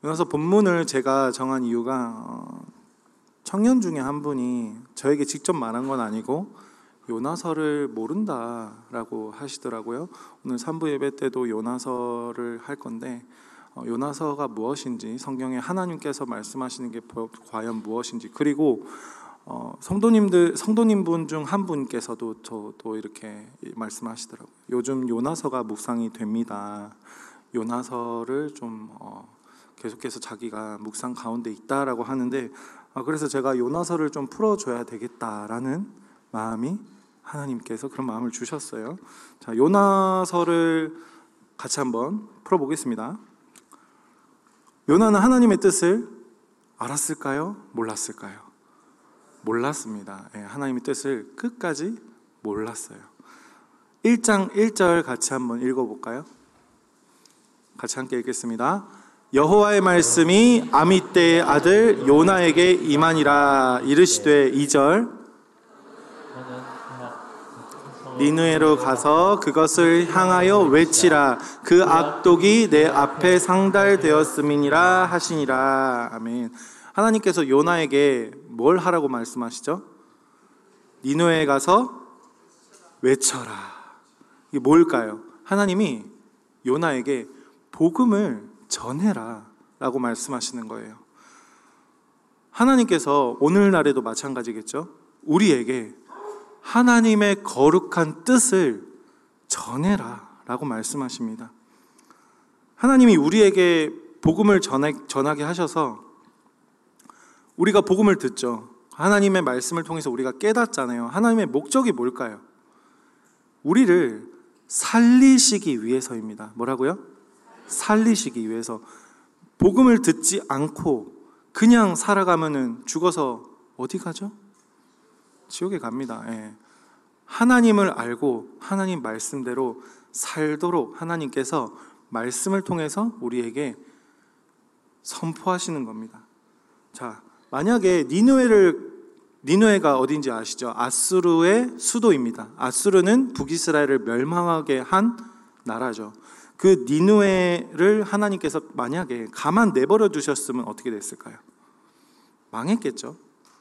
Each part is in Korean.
그래서 본문을 제가 정한 이유가 어, 청년 중에 한 분이 저에게 직접 말한 건 아니고 요나서를 모른다라고 하시더라고요. 오늘 3부 예배 때도 요나서를 할 건데 어, 요나서가 무엇인지 성경에 하나님께서 말씀하시는 게 과연 무엇인지 그리고 어, 성도님들 성도님 분 중 한 분께서도 저도 이렇게 말씀하시더라고요. 요즘 요나서가 묵상이 됩니다. 요나서를 좀 어, 계속해서 자기가 묵상 가운데 있다라고 하는데 아, 그래서 제가 요나서를 좀 풀어줘야 되겠다라는 마음이 하나님께서 그런 마음을 주셨어요. 자, 요나서를 같이 한번 풀어보겠습니다. 요나는 하나님의 뜻을 알았을까요? 몰랐을까요? 몰랐습니다. 예, 하나님의 뜻을 끝까지 몰랐어요. 1장 1절 같이 한번 읽어볼까요? 같이 함께 읽겠습니다. 여호와의 말씀이 아미떼의 아들 요나에게 임하니라 이르시되 2절. 니누에로 가서 그것을 향하여 외치라. 그 악독이 내 앞에 상달되었음이니라 하시니라. 아멘. 하나님께서 요나에게 뭘 하라고 말씀하시죠? 니누에 가서 외쳐라. 이게 뭘까요? 하나님이 요나에게 복음을 전해라 라고 말씀하시는 거예요. 하나님께서 오늘날에도 마찬가지겠죠. 우리에게 하나님의 거룩한 뜻을 전해라 라고 말씀하십니다. 하나님이 우리에게 복음을 전하게 하셔서 우리가 복음을 듣죠. 하나님의 말씀을 통해서 우리가 깨닫잖아요. 하나님의 목적이 뭘까요? 우리를 살리시기 위해서입니다. 뭐라고요? 살리시기 위해서 복음을 듣지 않고 그냥 살아가면은 죽어서 어디 가죠? 지옥에 갑니다. 예. 하나님을 알고 하나님 말씀대로 살도록 하나님께서 말씀을 통해서 우리에게 선포하시는 겁니다. 자, 만약에 니누에를 니누에가 어딘지 아시죠? 아수르의 수도입니다. 아수르는 북이스라엘을 멸망하게 한 나라죠. 그 니누에를 하나님께서 만약에 가만 내버려 두셨으면 어떻게 됐을까요? 망했겠죠.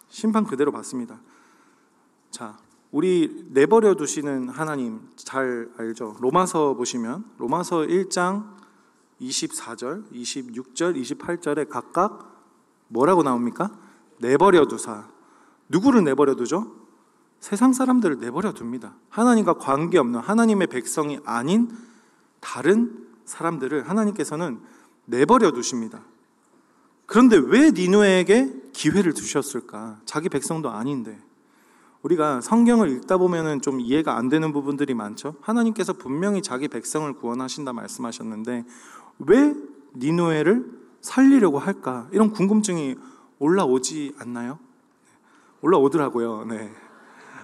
심판 그대로 받습니다. 자, 우리 내버려 두시는 하나님 잘 알죠? 로마서 보시면 로마서 1장 24절, 26절, 28절에 각각 뭐라고 나옵니까? 내버려 두사. 누구를 내버려 두죠? 세상 사람들을 내버려 둡니다. 하나님과 관계없는 하나님의 백성이 아닌 다른 사람들을 하나님께서는 내버려 두십니다. 그런데 왜 니누에게 기회를 주셨을까? 자기 백성도 아닌데. 우리가 성경을 읽다 보면은 좀 이해가 안 되는 부분들이 많죠. 하나님께서 분명히 자기 백성을 구원하신다 말씀하셨는데 왜 니누에를 살리려고 할까? 이런 궁금증이 올라오지 않나요? 올라오더라고요. 네.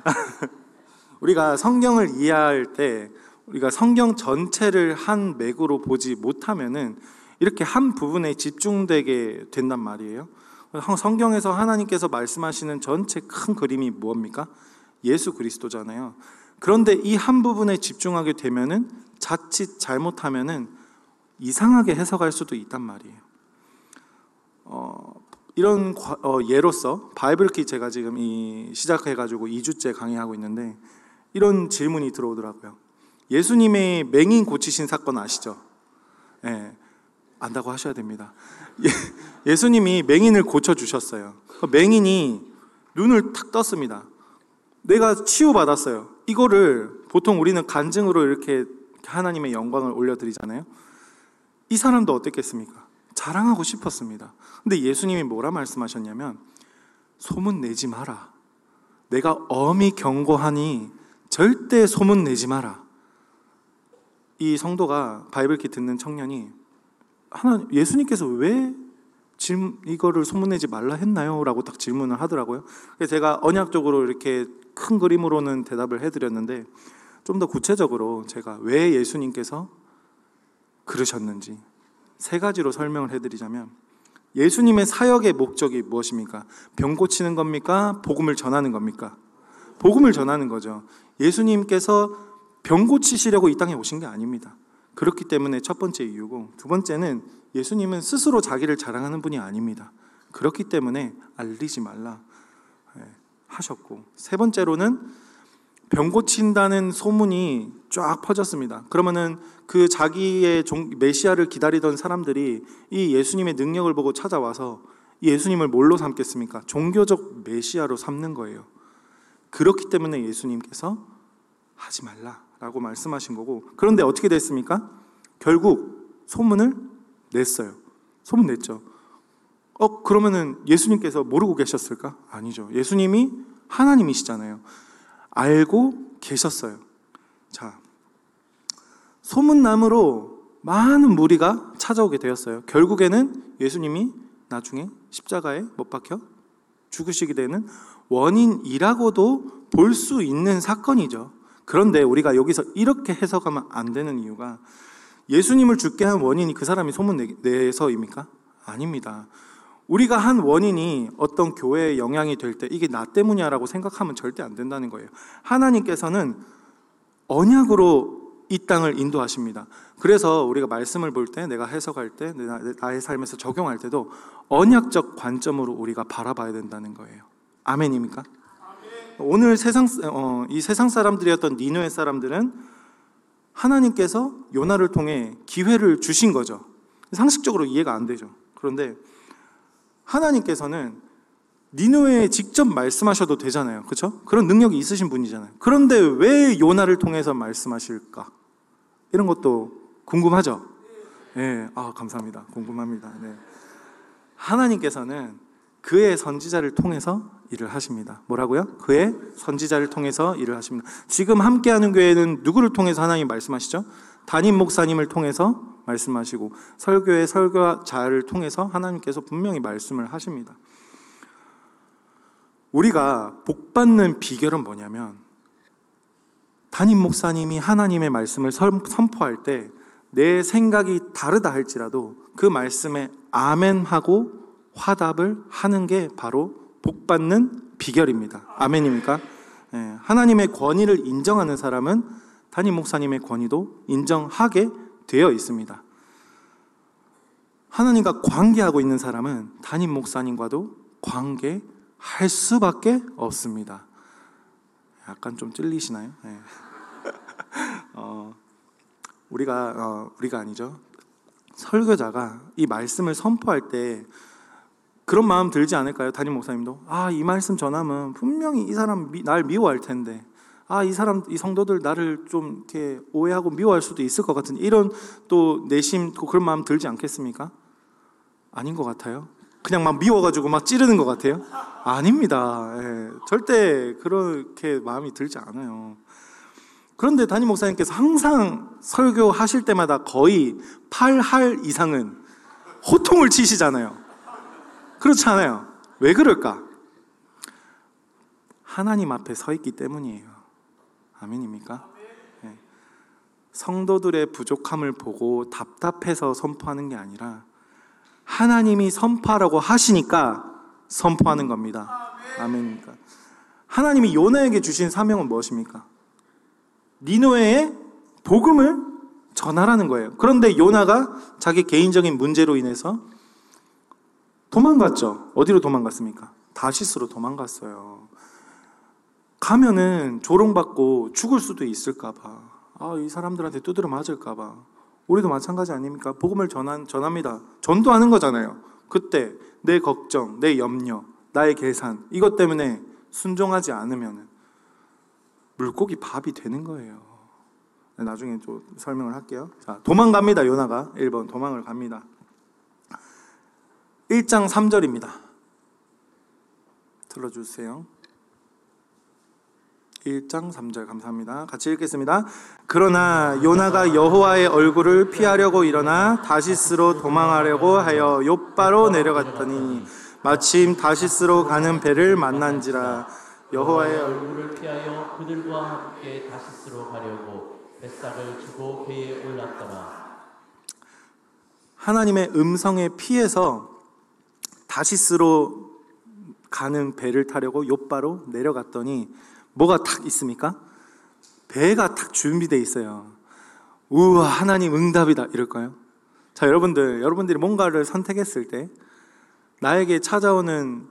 우리가 성경을 이해할 때 우리가 성경 전체를 한 맥으로 보지 못하면은 이렇게 한 부분에 집중되게 된단 말이에요. 성경에서 하나님께서 말씀하시는 전체 큰 그림이 무엇입니까? 예수 그리스도잖아요. 그런데 이 한 부분에 집중하게 되면은 자칫 잘못하면은 이상하게 해석할 수도 있단 말이에요. 어, 이런 어, 예로서 바이블키 제가 지금 이 시작해가지고 2주째 강의하고 있는데 이런 질문이 들어오더라고요. 예수님의 맹인 고치신 사건 아시죠? 예, 안다고 하셔야 됩니다. 예수님이 맹인을 고쳐주셨어요. 그 맹인이 눈을 탁 떴습니다. 내가 치유받았어요. 이거를 보통 우리는 간증으로 이렇게 하나님의 영광을 올려드리잖아요. 이 사람도 어땠겠습니까? 자랑하고 싶었습니다. 근데 예수님이 뭐라 말씀하셨냐면, 소문 내지 마라. 내가 엄히 경고하니 절대 소문 내지 마라. 이 성도가 바이블키 듣는 청년이 하나 예수님께서 왜 질문, 이거를 소문내지 말라 했나요? 라고 딱 질문을 하더라고요. 제가 언약적으로 이렇게 큰 그림으로는 대답을 해드렸는데 좀 더 구체적으로 제가 왜 예수님께서 그러셨는지 세 가지로 설명을 해드리자면 예수님의 사역의 목적이 무엇입니까? 병 고치는 겁니까? 복음을 전하는 겁니까? 복음을 전하는 거죠. 예수님께서 병 고치시려고 이 땅에 오신 게 아닙니다. 그렇기 때문에 첫 번째 이유고 두 번째는 예수님은 스스로 자기를 자랑하는 분이 아닙니다. 그렇기 때문에 알리지 말라 예, 하셨고 세 번째로는 병 고친다는 소문이 쫙 퍼졌습니다. 그러면은 그 자기의 종, 메시아를 기다리던 사람들이 이 예수님의 능력을 보고 찾아와서 이 예수님을 뭘로 삼겠습니까? 종교적 메시아로 삼는 거예요. 그렇기 때문에 예수님께서 하지 말라 라고 말씀하신 거고 그런데 어떻게 됐습니까? 결국 소문을 냈어요. 소문 냈죠. 어 그러면은 예수님께서 모르고 계셨을까? 아니죠. 예수님이 하나님이시잖아요. 알고 계셨어요. 자, 소문남으로 많은 무리가 찾아오게 되었어요. 결국에는 예수님이 나중에 십자가에 못 박혀 죽으시게 되는 원인이라고도 볼 수 있는 사건이죠. 그런데 우리가 여기서 이렇게 해석하면 안 되는 이유가 예수님을 죽게 한 원인이 그 사람이 소문 내서입니까? 아닙니다. 우리가 한 원인이 어떤 교회에 영향이 될 때 이게 나 때문이야라고 생각하면 절대 안 된다는 거예요. 하나님께서는 언약으로 이 땅을 인도하십니다. 그래서 우리가 말씀을 볼 때, 내가 해석할 때, 나의 삶에서 적용할 때도 언약적 관점으로 우리가 바라봐야 된다는 거예요. 아멘입니까? 오늘 세상 어, 이 세상 사람들이었던 니누의 사람들은 하나님께서 요나를 통해 기회를 주신 거죠. 상식적으로 이해가 안 되죠. 그런데 하나님께서는 니누에 직접 말씀하셔도 되잖아요. 그렇죠? 그런 능력이 있으신 분이잖아요. 그런데 왜 요나를 통해서 말씀하실까? 이런 것도 궁금하죠? 네, 아, 감사합니다. 궁금합니다. 네. 하나님께서는 그의 선지자를 통해서 일을 하십니다. 뭐라고요? 그의 선지자를 통해서 일을 하십니다. 지금 함께하는 교회는 누구를 통해서 하나님 말씀하시죠? 담임 목사님을 통해서 말씀하시고 설교의 설교자를 통해서 하나님께서 분명히 말씀을 하십니다. 우리가 복 받는 비결은 뭐냐면 담임 목사님이 하나님의 말씀을 선포할 때 내 생각이 다르다 할지라도 그 말씀에 아멘하고 화답을 하는 게 바로 복 받는 비결입니다. 아멘입니까? 네, 하나님의 권위를 인정하는 사람은 담임 목사님의 권위도 인정하게 되어 있습니다. 하나님과 관계하고 있는 사람은 담임 목사님과도 관계할 수밖에 없습니다. 약간 좀 찔리시나요? 네. 어, 우리가 어, 우리가 아니죠. 설교자가 이 말씀을 선포할 때 그런 마음 들지 않을까요? 담임 목사님도 아 이 말씀 전하면 분명히 이 사람 미, 날 미워할 텐데 아 이 사람 이 성도들 나를 좀 이렇게 오해하고 미워할 수도 있을 것 같은 이런 또 내심 그런 마음 들지 않겠습니까? 아닌 것 같아요. 그냥 막 미워가지고 막 찌르는 것 같아요. 아닙니다. 예, 절대 그렇게 마음이 들지 않아요. 그런데 담임 목사님께서 항상 설교하실 때마다 거의 8할 이상은 호통을 치시잖아요. 그렇지 않아요. 왜 그럴까? 하나님 앞에 서 있기 때문이에요. 아멘입니까? 네. 성도들의 부족함을 보고 답답해서 선포하는 게 아니라 하나님이 선포하라고 하시니까 선포하는 겁니다. 아멘입니까? 하나님이 요나에게 주신 사명은 무엇입니까? 니노의 복음을 전하라는 거예요. 그런데 요나가 자기 개인적인 문제로 인해서 도망갔죠. 어디로 도망갔습니까? 다시스로 도망갔어요. 가면은 조롱받고 죽을 수도 있을까봐. 아, 이 사람들한테 두드려 맞을까봐. 우리도 마찬가지 아닙니까? 복음을 전한, 전합니다. 전도하는 거잖아요. 그때 내 걱정, 내 염려, 나의 계산, 이것 때문에 순종하지 않으면 물고기 밥이 되는 거예요. 나중에 또 설명을 할게요. 자, 도망갑니다, 요나가. 1번, 도망을 갑니다. 1장 3절입니다. 들어주세요. 1장 3절 감사합니다. 같이 읽겠습니다. 그러나 요나가 여호와의 얼굴을 피하려고 일어나 다시스로 도망하려고 하여 요바로 내려갔더니 마침 다시스로 가는 배를 만난지라 여호와의 얼굴을 피하여 그들과 함께 다시스로 가려고 뱃삭을 주고 배에 올랐더라. 하나님의 음성에 피해서 다시스로 가는 배를 타려고 요바로 내려갔더니 뭐가 탁 있습니까? 배가 탁 준비되어 있어요. 우와 하나님 응답이다 이럴까요? 자, 여러분들, 여러분들이 뭔가를 선택했을 때 나에게 찾아오는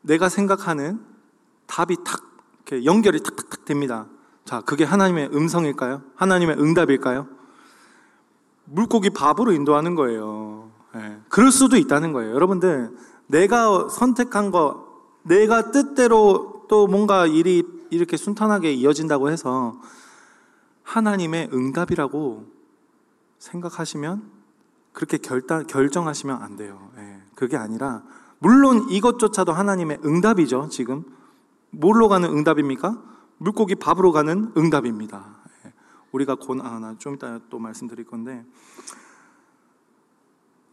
내가 생각하는 답이 탁 이렇게 연결이 탁탁탁 됩니다. 자, 그게 하나님의 음성일까요? 하나님의 응답일까요? 물고기 밥으로 인도하는 거예요. 네. 그럴 수도 있다는 거예요. 여러분들, 내가 선택한 거, 내가 뜻대로 또 뭔가 일이 이렇게 순탄하게 이어진다고 해서 하나님의 응답이라고 생각하시면 그렇게 결단, 결정하시면 안 돼요. 네. 그게 아니라 물론 이것조차도 하나님의 응답이죠. 지금 뭘로 가는 응답입니까? 물고기 밥으로 가는 응답입니다. 예. 우리가 고난좀 아, 이따 또 말씀드릴 건데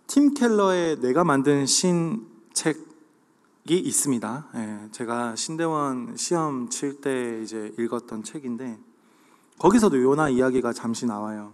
팀 켈러의 내가 만든 신 책이 있습니다. 예, 제가 신대원 시험 칠 때 이제 읽었던 책인데 거기서도 요나 이야기가 잠시 나와요.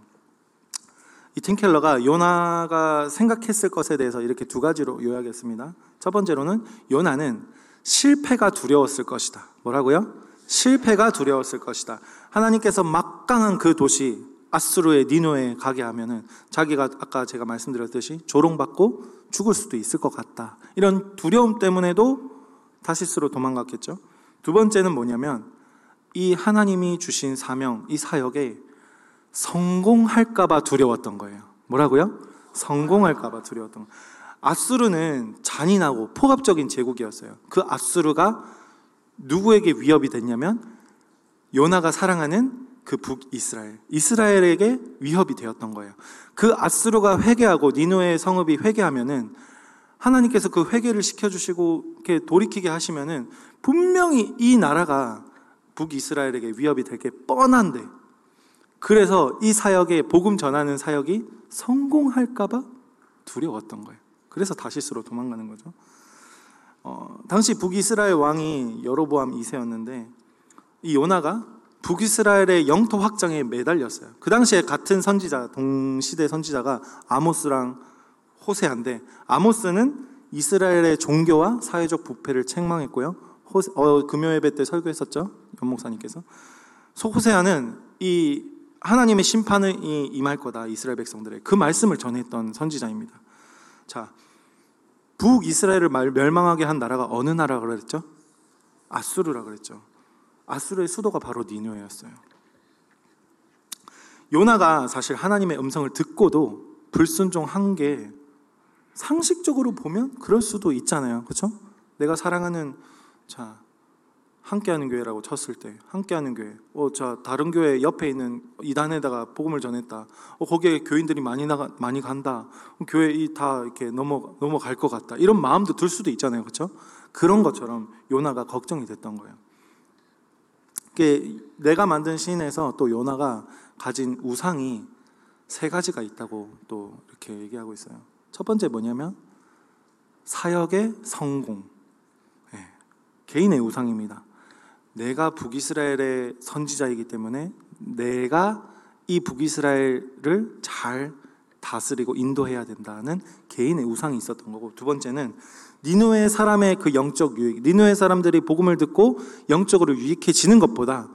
이 팀켈러가 요나가 생각했을 것에 대해서 이렇게 두 가지로 요약했습니다. 첫 번째로는 요나는 실패가 두려웠을 것이다. 뭐라고요? 실패가 두려웠을 것이다. 하나님께서 막강한 그 도시 아수르의 니노에 가게 하면은 자기가 아까 제가 말씀드렸듯이 조롱받고 죽을 수도 있을 것 같다. 이런 두려움 때문에도 다시스로 도망갔겠죠. 두 번째는 뭐냐면 이 하나님이 주신 사명, 이 사역에 성공할까봐 두려웠던 거예요. 뭐라고요? 성공할까봐 두려웠던 거예요. 아수르는 잔인하고 포갑적인 제국이었어요. 그 아수르가 누구에게 위협이 됐냐면 요나가 사랑하는 그 북이스라엘, 이스라엘에게 위협이 되었던 거예요. 그 아스루가 회개하고 니누의 성읍이 회개하면은 하나님께서 그 회개를 시켜주시고 이렇게 돌이키게 하시면은 분명히 이 나라가 북이스라엘에게 위협이 될게 뻔한데 그래서 이 사역에 복음 전하는 사역이 성공할까봐 두려웠던 거예요. 그래서 다시스로 도망가는 거죠. 어, 당시 북이스라엘 왕이 여로보암 2세였는데 이 요나가 북이스라엘의 영토 확장에 매달렸어요. 그 당시에 같은 선지자, 동시대 선지자가 아모스랑 호세한데 아모스는 이스라엘의 종교와 사회적 부패를 책망했고요. 호세, 어, 금요 예배 때 설교했었죠. 연목사님께서. 호세아는 이 하나님의 심판을 임할 거다 이스라엘 백성들의 그 말씀을 전했던 선지자입니다. 자, 북이스라엘을 멸망하게 한 나라가 어느 나라가 그랬죠? 아수르라 그랬죠. 아수르의 수도가 바로 니누에였어요. 요나가 사실 하나님의 음성을 듣고도 불순종한 게 상식적으로 보면 그럴 수도 있잖아요. 그렇죠? 내가 사랑하는 자 함께하는 교회라고 쳤을 때 함께하는 교회. 어, 자 다른 교회 옆에 있는 이단에다가 복음을 전했다. 어, 거기에 교인들이 많이 나가 많이 간다. 교회 이다 이렇게 넘어 넘어갈 것 같다. 이런 마음도 들 수도 있잖아요, 그렇죠? 그런 것처럼 요나가 걱정이 됐던 거예요. 내가 만든 시인에서 또 요나가 가진 우상이 세 가지가 있다고 또 이렇게 얘기하고 있어요. 첫 번째 뭐냐면 사역의 성공. 네. 개인의 우상입니다. 내가 북이스라엘의 선지자이기 때문에 내가 이 북이스라엘을 잘 다스리고 인도해야 된다는 개인의 우상이 있었던 거고 두 번째는 니누의 사람의 그 영적 유익, 니누의 사람들이 복음을 듣고 영적으로 유익해지는 것보다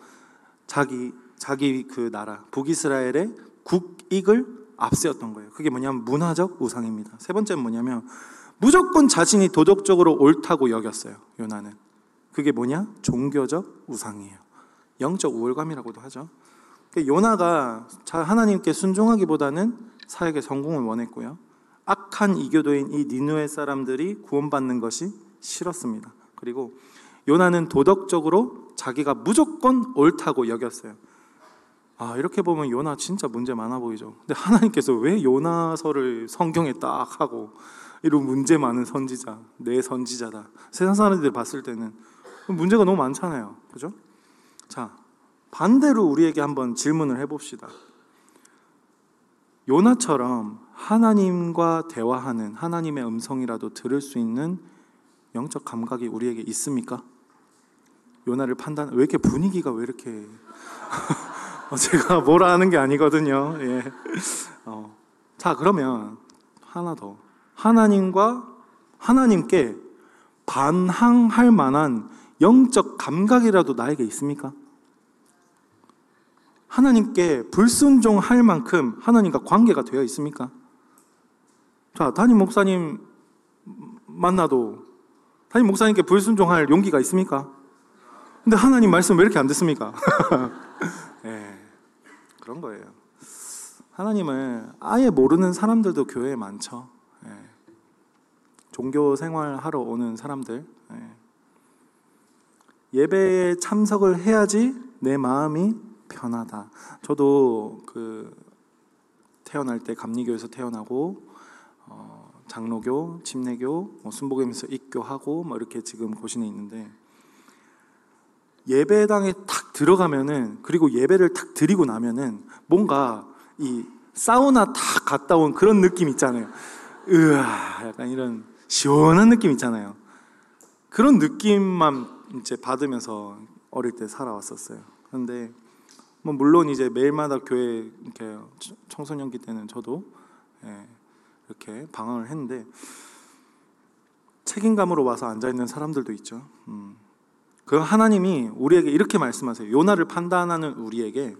자기 자기 그 나라 북이스라엘의 국익을 앞세웠던 거예요. 그게 뭐냐면 문화적 우상입니다. 세 번째는 뭐냐면 무조건 자신이 도덕적으로 옳다고 여겼어요. 요나는. 그게 뭐냐? 종교적 우상이에요. 영적 우월감이라고도 하죠. 그러니까 요나가 하나님께 순종하기보다는 사역의 성공을 원했고요. 악한 이교도인 이 니누의 사람들이 구원받는 것이 싫었습니다. 그리고 요나는 도덕적으로 자기가 무조건 옳다고 여겼어요. 아, 이렇게 보면 요나 진짜 문제 많아 보이죠. 근데 하나님께서 왜 요나서를 성경에 딱 하고 이런 문제 많은 선지자, 내 선지자다. 세상 사람들이 봤을 때는 문제가 너무 많잖아요. 그죠? 자, 반대로 우리에게 한번 질문을 해봅시다. 요나처럼 하나님과 대화하는 하나님의 음성이라도 들을 수 있는 영적 감각이 우리에게 있습니까? 요나를 판단, 왜 이렇게 분위기가 왜 이렇게. 어, 제가 뭐라 하는 게 아니거든요. 예. 어. 자, 그러면 하나 더. 하나님과 하나님께 반항할 만한 영적 감각이라도 나에게 있습니까? 하나님께 불순종할 만큼 하나님과 관계가 되어 있습니까? 자, 담임 목사님 만나도 담임 목사님께 불순종할 용기가 있습니까? 근데 하나님 말씀 왜 이렇게 안 듣습니까? 네, 그런 거예요. 하나님을 아예 모르는 사람들도 교회에 많죠. 네. 종교 생활하러 오는 사람들. 네. 예배에 참석을 해야지 내 마음이 편하다. 저도 그 태어날 때 감리교에서 태어나고 어, 장로교, 침례교, 뭐 순복음에서 입교하고 뭐 이렇게 지금 고신에 있는데 예배당에 탁 들어가면은 그리고 예배를 탁 드리고 나면은 뭔가 이 사우나 탁 갔다 온 그런 느낌 있잖아요. 으아, 약간 이런 시원한 느낌 있잖아요. 그런 느낌만 이제 받으면서 어릴 때 살아왔었어요. 그런데 뭐 물론 이제 매일마다 교회 이렇게 청소년기 때는 저도 예, 이렇게 방황을 했는데 책임감으로 와서 앉아 있는 사람들도 있죠. 음. 그 하나님이 우리에게 이렇게 말씀하세요. 요나를 판단하는 우리에게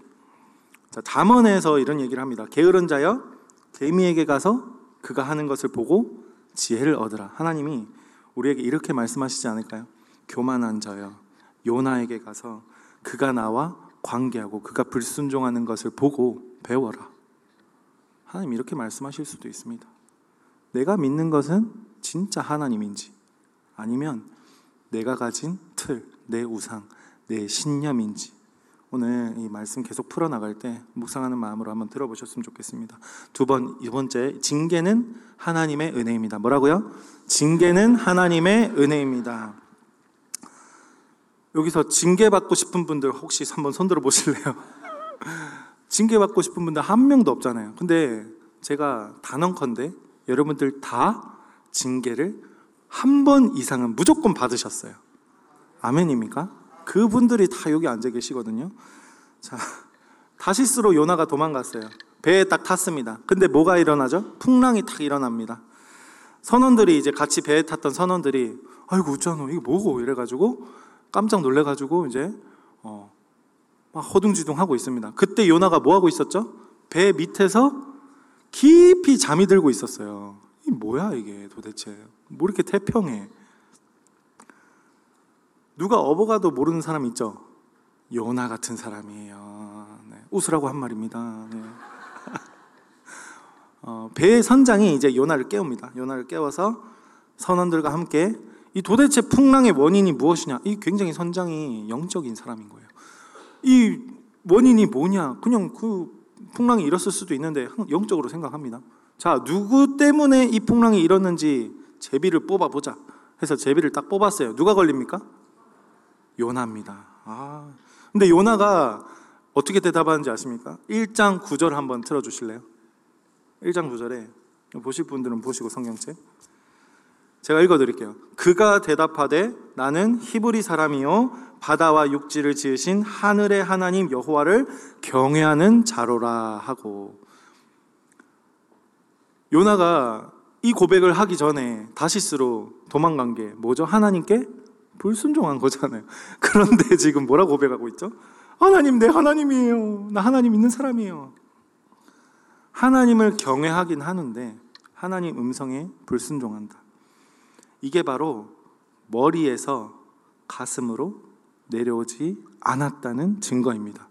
자, 잠언에서 이런 얘기를 합니다. 게으른 자여 개미에게 가서 그가 하는 것을 보고 지혜를 얻으라. 하나님이 우리에게 이렇게 말씀하시지 않을까요? 교만한 자여 요나에게 가서 그가 나와 관계하고 그가 불순종하는 것을 보고 배워라. 하나님 이렇게 말씀하실 수도 있습니다. 내가 믿는 것은 진짜 하나님인지 아니면 내가 가진 틀, 내 우상, 내 신념인지 오늘 이 말씀 계속 풀어나갈 때 묵상하는 마음으로 한번 들어보셨으면 좋겠습니다. 두 번, 이 번째, 징계는 하나님의 은혜입니다. 뭐라고요? 징계는 하나님의 은혜입니다. 여기서 징계받고 싶은 분들 혹시 한번 손들어 보실래요? 징계받고 싶은 분들 한 명도 없잖아요. 근데 제가 단언컨대 여러분들 다 징계를 한 번 이상은 무조건 받으셨어요. 아멘입니까? 그분들이 다 여기 앉아 계시거든요. 자, 다시스로 요나가 도망갔어요. 배에 딱 탔습니다. 근데 뭐가 일어나죠? 풍랑이 탁 일어납니다. 선원들이 이제 같이 배에 탔던 선원들이 아이고 웃잖아 이게 뭐고 이래가지고 깜짝 놀래가지고 이제 어, 막 허둥지둥 하고 있습니다. 그때 요나가 뭐 하고 있었죠? 배 밑에서 깊이 잠이 들고 있었어요. 이 뭐야 이게 도대체? 뭐 이렇게 태평해? 누가 어버가도 모르는 사람 있죠? 요나 같은 사람이에요. 네. 웃으라고 한 말입니다. 네. 어, 배의 선장이 이제 요나를 깨웁니다. 요나를 깨워서 선원들과 함께 이 도대체 풍랑의 원인이 무엇이냐? 이 굉장히 선장이 영적인 사람인 거예요. 이 원인이 뭐냐? 그냥 그 풍랑이 일었을 수도 있는데 영적으로 생각합니다. 자, 누구 때문에 이 풍랑이 일었는지 제비를 뽑아보자. 해서 제비를 딱 뽑았어요. 누가 걸립니까? 요나입니다. 아. 근데 요나가 어떻게 대답하는지 아십니까? 1장 9절 한번 틀어 주실래요? 1장 9절에 보실 분들은 보시고 성경책. 제가 읽어 드릴게요. 그가 대답하되 나는 히브리 사람이요 바다와 육지를 지으신 하늘의 하나님 여호와를 경외하는 자로라 하고 요나가 이 고백을 하기 전에 다시스로 도망간 게 뭐죠? 하나님께 불순종한 거잖아요. 그런데 지금 뭐라 고백하고 있죠? 하나님, 내 하나님이에요. 나 하나님 있는 사람이에요. 하나님을 경외하긴 하는데 하나님 음성에 불순종한다. 이게 바로 머리에서 가슴으로 내려오지 않았다는 증거입니다.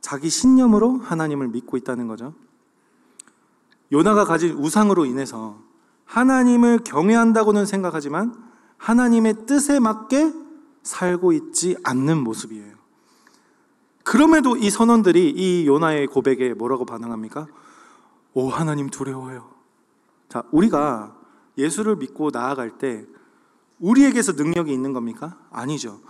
자기 신념으로 하나님을 믿고 있다는 거죠. 요나가 가진 우상으로 인해서 하나님을 경외한다고는 생각하지만 하나님의 뜻에 맞게 살고 있지 않는 모습이에요. 그럼에도 이 선원들이 이 요나의 고백에 뭐라고 반응합니까? 오, 하나님 두려워요. 자, 우리가 예수를 믿고 나아갈 때 우리에게서 능력이 있는 겁니까? 아니죠.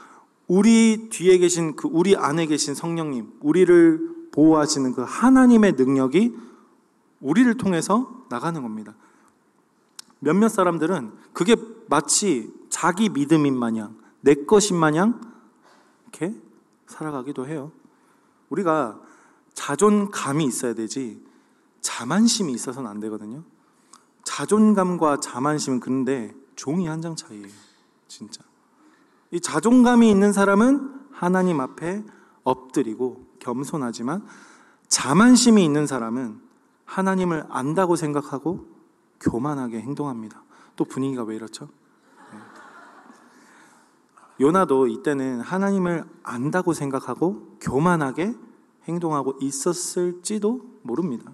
우리 뒤에 계신 그 우리 안에 계신 성령님, 우리를 보호하시는 그 하나님의 능력이 우리를 통해서 나가는 겁니다. 몇몇 사람들은 그게 마치 자기 믿음인 마냥, 내 것인 마냥 이렇게 살아가기도 해요. 우리가 자존감이 있어야 되지 자만심이 있어서는 안 되거든요. 자존감과 자만심은 그런데 종이 한 장 차이예요. 진짜. 이 자존감이 있는 사람은 하나님 앞에 엎드리고 겸손하지만 자만심이 있는 사람은 하나님을 안다고 생각하고 교만하게 행동합니다. 또 분위기가 왜 이렇죠? 네. 요나도 이때는 하나님을 안다고 생각하고 교만하게 행동하고 있었을지도 모릅니다.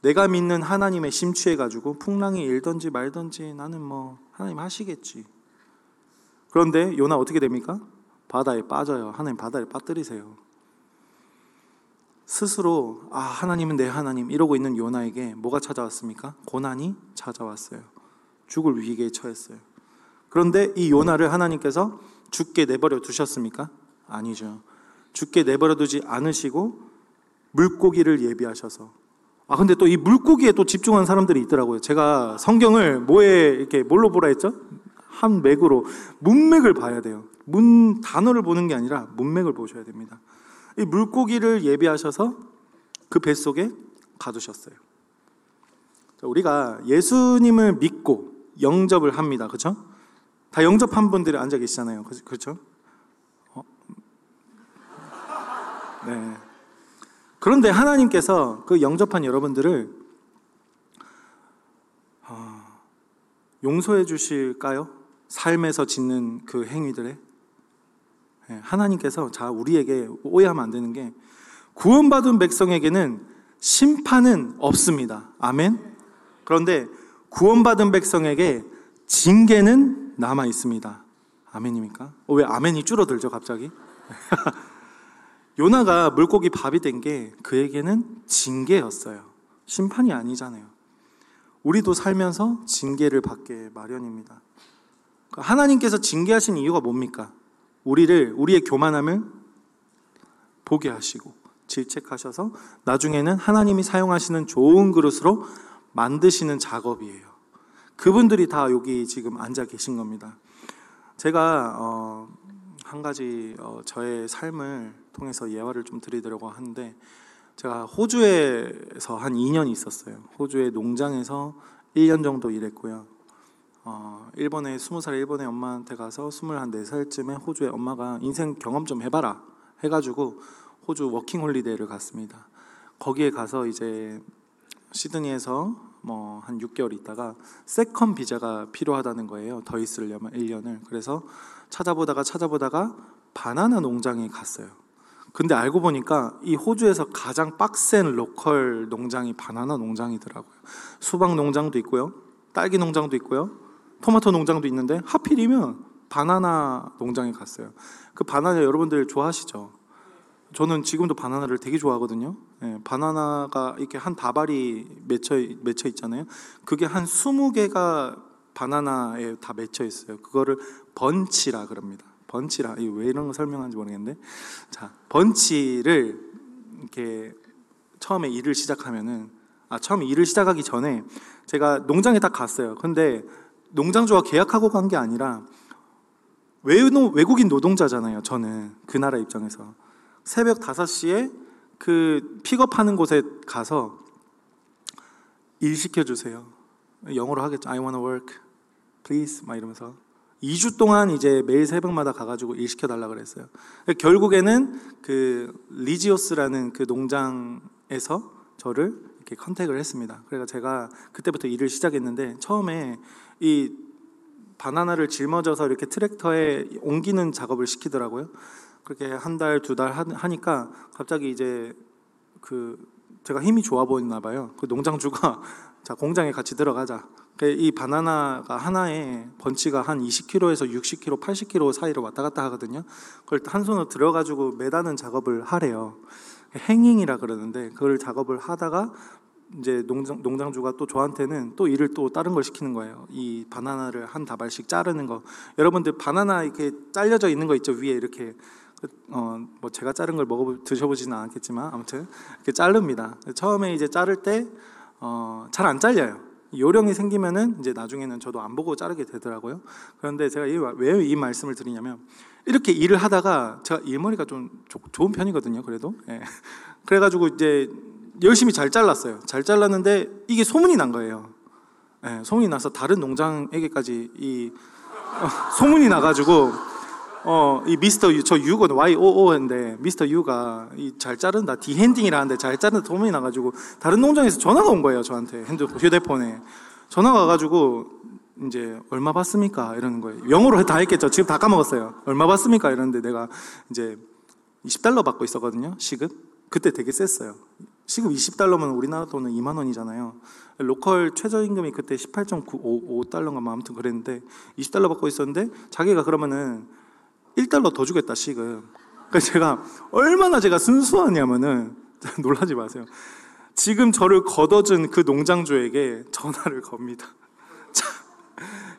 내가 믿는 하나님의 심취해 가지고 풍랑이 일던지 말던지 나는 뭐 하나님 하시겠지. 그런데 요나 어떻게 됩니까? 바다에 빠져요. 하나님 바다에 빠뜨리세요. 스스로 아 하나님은 내 하나님 이러고 있는 요나에게 뭐가 찾아왔습니까? 고난이 찾아왔어요. 죽을 위기에 처했어요. 그런데 이 요나를 하나님께서 죽게 내버려 두셨습니까? 아니죠. 죽게 내버려 두지 않으시고 물고기를 예비하셔서 아 근데 또 이 물고기에 또 집중한 사람들이 있더라고요. 제가 성경을 뭐에 이렇게 뭘로 보라 했죠? 한 맥으로 문맥을 봐야 돼요. 문 단어를 보는 게 아니라 문맥을 보셔야 됩니다. 이 물고기를 예비하셔서 그 뱃속에 가두셨어요. 우리가 예수님을 믿고 영접을 합니다. 그렇죠? 다 영접한 분들이 앉아 계시잖아요. 그렇죠? 어? 네. 그런데 하나님께서 그 영접한 여러분들을 어, 용서해 주실까요? 삶에서 짓는 그 행위들에 예, 하나님께서 자 우리에게 오해하면 안 되는 게 구원받은 백성에게는 심판은 없습니다. 아멘. 그런데 구원받은 백성에게 징계는 남아 있습니다. 아멘입니까? 어, 왜 아멘이 줄어들죠 갑자기? 요나가 물고기 밥이 된 게 그에게는 징계였어요. 심판이 아니잖아요. 우리도 살면서 징계를 받게 마련입니다. 하나님께서 징계하신 이유가 뭡니까? 우리를 우리의 교만함을 보게 하시고 질책하셔서 나중에는 하나님이 사용하시는 좋은 그릇으로 만드시는 작업이에요. 그분들이 다 여기 지금 앉아 계신 겁니다. 제가 어, 한 가지 어, 저의 삶을 통해서 예화를 좀 드리려고 하는데 제가 호주에서 한 2년 있었어요. 호주의 농장에서 1년 정도 일했고요. 어, 일본에 스무 살 일본에 엄마한테 가서 스물한 네 살쯤에 호주에 엄마가 인생 경험 좀 해봐라 해가지고 호주 워킹 홀리데이를 갔습니다. 거기에 가서 이제 시드니에서 뭐 한 6개월 있다가 second 비자가 필요하다는 거예요. 더 있으려면 1년을. 그래서 찾아보다가 찾아보다가 바나나 농장에 갔어요. 근데 알고 보니까 이 호주에서 가장 빡센 로컬 농장이 바나나 농장이더라고요. 수박 농장도 있고요. 딸기 농장도 있고요. 토마토 농장도 있는데 하필이면 바나나 농장에 갔어요. 그 바나나 여러분들 좋아하시죠? 저는 지금도 바나나를 되게 좋아하거든요. 예, 바나나가 이렇게 한 다발이 맺혀, 맺혀 있잖아요. 그게 한 20개가 바나나에 다 맺혀 있어요. 그거를 번치라 그럽니다. 번치라. 왜 이런 거 설명하는지 모르겠는데. 자, 번치를 이렇게 처음에 일을 시작하면은, 아, 처음에 일을 시작하기 전에 제가 농장에 딱 갔어요. 근데 농장주와 계약하고 간 게 아니라 외국인 노동자잖아요. 저는 그 나라 입장에서 새벽 5시에 그 픽업하는 곳에 가서 일 시켜 주세요. 영어로 하겠죠. I wanna work, please. 막 이러면서 2주 동안 이제 매일 새벽마다 가가지고 일 시켜 달라 그랬어요. 결국에는 그 리지오스라는 그 농장에서 저를 이렇게 contact을 했습니다. 그래서 제가 그때부터 일을 시작했는데 처음에 이 바나나를 짊어져서 이렇게 트랙터에 옮기는 작업을 시키더라고요. 그렇게 한 달, 두 달 하니까 갑자기 이제 그 제가 힘이 좋아 보였나 봐요. 그 농장주가 자 공장에 같이 들어가자. 그이 바나나가 하나에 번치가 한 20kg에서 60kg, 80kg 사이로 왔다 갔다 하거든요. 그걸 한 손으로 들어가지고 매다는 작업을 하래요. 행잉이라 그러는데 그걸 작업을 하다가 이제 농장, 농장주가 또 저한테는 또 일을 또 다른 걸 시키는 거예요. 이 바나나를 한 다발씩 자르는 거. 여러분들 바나나 이렇게 잘려져 있는 거 있죠 위에 이렇게 어 뭐 제가 자른 걸 먹어 드셔보지는 않겠지만 아무튼 이렇게 자릅니다. 처음에 이제 자를 때 어, 잘 안 잘려요. 요령이 생기면은 이제 나중에는 저도 안 보고 자르게 되더라고요. 그런데 제가 왜 이 말씀을 드리냐면 이렇게 일을 하다가 제가 일머리가 좀 좋은 편이거든요. 그래도 예. 그래가지고 이제 열심히 잘 잘랐어요. 잘 잘랐는데 이게 소문이 난 거예요. 예, 소문이 나서 다른 농장에게까지 이 어, 소문이 나가지고 어, 이 미스터 유, 저 유건 Y O O인데 미스터 유가 이 잘 자른다 dehanding이라는데 잘 자른다 소문이 나가지고 다른 농장에서 전화가 온 거예요 저한테 핸드 휴대폰에 전화가 와가지고 이제 얼마 받습니까? 이러는 거예요. 영어로 다 했겠죠. 지금 다 까먹었어요. 얼마 받습니까? 이러는데 내가 이제 20달러 받고 있었거든요. 시급. 그때 되게 셌어요. 시급 20달러면 우리나라 돈은 2만 원이잖아요. 로컬 최저임금이 그때 18.95달러인가 뭐 아무튼 그랬는데 20달러 받고 있었는데 자기가 그러면은 1달러 더 주겠다 시급. 그래서 제가 얼마나 제가 순수하냐면은 놀라지 마세요. 지금 저를 걷어준 그 농장주에게 전화를 겁니다. 자,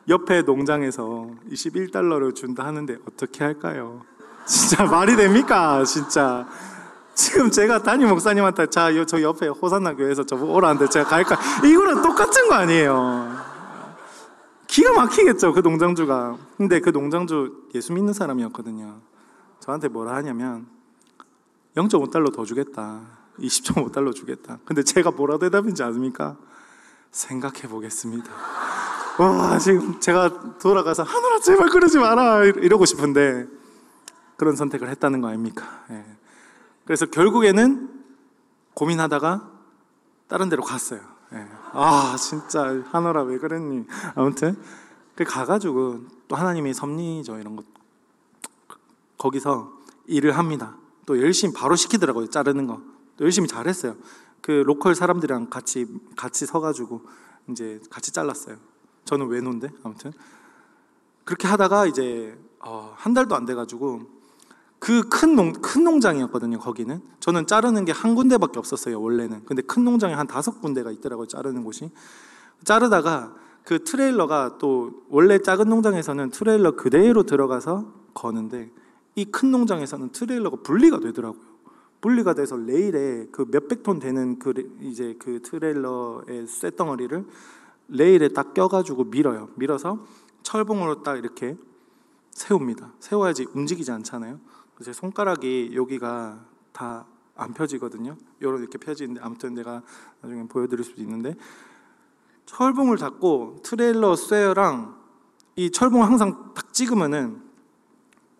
옆에 농장에서 21달러를 준다 하는데 어떻게 할까요? 진짜 말이 됩니까? 진짜. 지금 제가 담임 목사님한테 자, 저 옆에 호산나 교회에서 저보고 오라는데 제가 갈까? 이거랑 똑같은 거 아니에요. 기가 막히겠죠, 그 농장주가. 근데 그 농장주 예수 믿는 사람이었거든요. 저한테 뭐라 하냐면 0.5달러 더 주겠다. 20.5달러 주겠다. 근데 제가 뭐라 대답인지 아십니까? 생각해 보겠습니다. 와, 지금 제가 돌아가서 하늘아 제발 그러지 마라 이러고 싶은데 그런 선택을 했다는 거 아닙니까? 예. 그래서 결국에는 고민하다가 다른 데로 갔어요. 예. 아 진짜 하늘아 왜 그랬니? 아무튼 그 가가지고 또 하나님의 섭리죠 이런 것 거기서 일을 합니다. 또 열심히 바로 시키더라고요 자르는 거. 또 열심히 잘했어요. 그 로컬 사람들이랑 같이 같이 서가지고 이제 같이 잘랐어요. 저는 외노인데 아무튼 그렇게 하다가 이제 어, 한 달도 안 돼가지고 그 큰 농, 큰 농장이었거든요, 거기는. 저는 자르는 게 한 군데밖에 없었어요, 원래는. 근데 큰 농장에 한 다섯 군데가 있더라고요, 자르는 곳이. 자르다가 그 트레일러가 또 원래 작은 농장에서는 트레일러 그대로 들어가서 거는데 이 큰 농장에서는 트레일러가 분리가 되더라고요. 분리가 돼서 레일에 그 몇백 톤 되는 그 이제 그 트레일러의 쇳덩어리를 레일에 딱 껴가지고 밀어요. 밀어서 철봉으로 딱 이렇게 세웁니다. 세워야지 움직이지 않잖아요. 제 손가락이 여기가 다 안 펴지거든요. 요런 이렇게 펴지는데 아무튼 내가 나중에 보여드릴 수도 있는데 철봉을 잡고 트레일러 쇠어랑 이 철봉을 항상 딱 찍으면은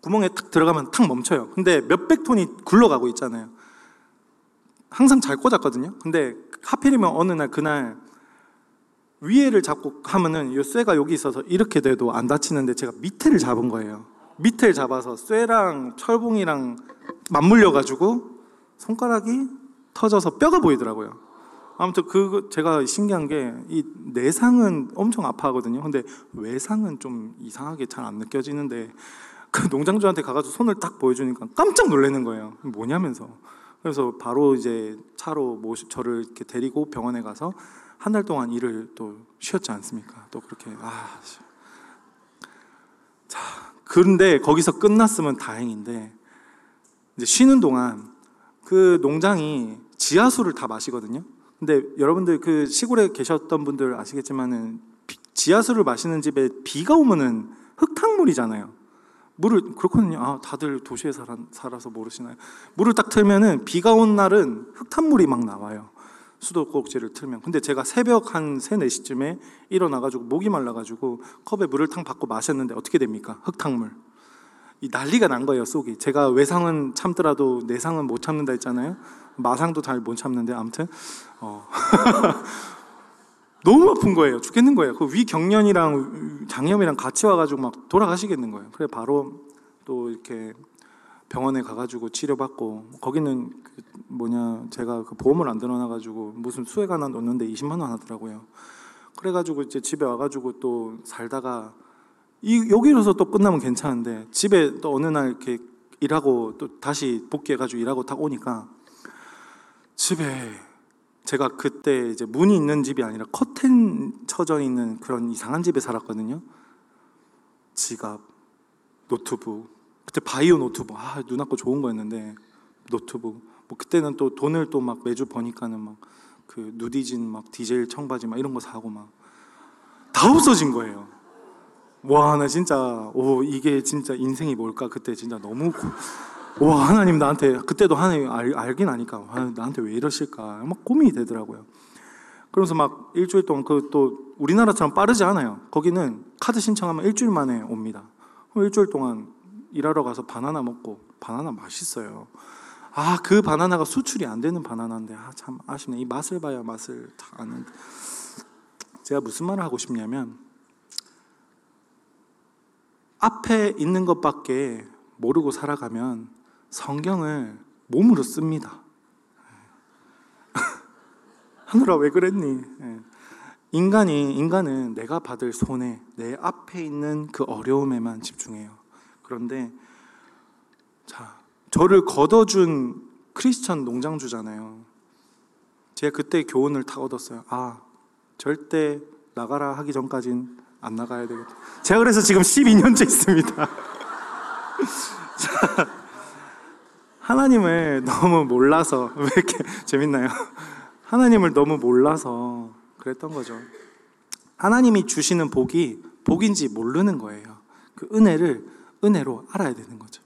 구멍에 탁 들어가면 탁 멈춰요. 근데 몇백 톤이 굴러가고 있잖아요. 항상 잘 꽂았거든요. 근데 하필이면 어느 날 그날 위에를 잡고 하면은 이 쇠가 여기 있어서 이렇게 돼도 안 다치는데 제가 밑에를 잡은 거예요. 밑을 잡아서 쇠랑 철봉이랑 맞물려 가지고 손가락이 터져서 뼈가 보이더라고요. 아무튼 그 제가 신기한 게 이 내상은 엄청 아파하거든요. 근데 외상은 좀 이상하게 잘 안 느껴지는데 그 농장주한테 가가지고 손을 딱 보여주니까 깜짝 놀라는 거예요. 뭐냐면서. 그래서 바로 이제 차로 모시, 저를 이렇게 데리고 병원에 가서 한 달 동안 일을 또 쉬었지 않습니까? 또 그렇게 아. 자, 그런데 거기서 끝났으면 다행인데 이제 쉬는 동안 그 농장이 지하수를 다 마시거든요. 근데 여러분들 그 시골에 계셨던 분들 아시겠지만은 지하수를 마시는 집에 비가 오면은 흙탕물이잖아요. 물을 그렇거든요. 아 다들 도시에 살아, 살아서 모르시나요? 물을 딱 틀면은 비가 온 날은 흙탕물이 막 나와요. 수도꼭지를 틀면. 근데 제가 새벽 한 3, 4시쯤에 일어나가지고 목이 말라가지고 컵에 물을 탕 받고 마셨는데 어떻게 됩니까? 흙탕물. 이 난리가 난 거예요, 속이. 제가 외상은 참더라도 내상은 못 참는다 했잖아요. 마상도 잘 못 참는데, 아무튼. 어. 너무 아픈 거예요. 죽겠는 거예요. 그 위경련이랑 장염이랑 같이 와가지고 막 돌아가시겠는 거예요. 그래, 바로 또 이렇게 병원에 가가지고 치료받고 거기는 그 뭐냐 제가 그 보험을 안 들어놔가지고 무슨 수액 하나 넣는데 20만 원 하더라고요. 그래가지고 이제 집에 와가지고 또 살다가 이 여기로서 또 끝나면 괜찮은데 집에 또 어느 날 이렇게 일하고 또 다시 복귀해가지고 일하고 딱 오니까 집에 제가 그때 이제 문이 있는 집이 아니라 커튼 쳐져 있는 그런 이상한 집에 살았거든요. 지갑, 노트북, 그때 바이오 노트북 아 누나 거 좋은 거였는데 노트북 뭐 그때는 또 돈을 또 막 매주 버니까는 막 그 누디진 막 디젤 청바지 막 이런 거 사고 막 다 없어진 거예요. 와 나 진짜 오 이게 진짜 인생이 뭘까 그때 진짜 너무 고, 와 하나님 나한테 그때도 하나님 알, 알긴 아니까 아, 나한테 왜 이러실까 막 고민이 되더라고요. 그러면서 막 일주일 동안 그 또 우리나라처럼 빠르지 않아요. 거기는 카드 신청하면 일주일 만에 옵니다. 그럼 일주일 동안 일하러 가서 바나나 먹고 바나나 맛있어요. 아, 그 바나나가 수출이 안 되는 바나나인데 아, 참 아쉽네. 이 맛을 봐야 맛을 다 아는데. 제가 무슨 말을 하고 싶냐면 앞에 있는 것밖에 모르고 살아가면 성경을 몸으로 씁니다. 하늘아 왜 그랬니? 예. 인간이 인간은 내가 받을 손해, 내 앞에 있는 그 어려움에만 집중해요. 그런데 자, 저를 걷어준 크리스천 농장주잖아요. 제가 그때 교훈을 다 얻었어요. 아, 절대 나가라 하기 전까진 안 나가야 되겠다. 제가 그래서 지금 12년째 있습니다. 자, 하나님을 너무 몰라서 왜 이렇게 재밌나요? 하나님을 너무 몰라서 그랬던 거죠. 하나님이 주시는 복이 복인지 모르는 거예요. 그 은혜를 은혜로 알아야 되는 거죠.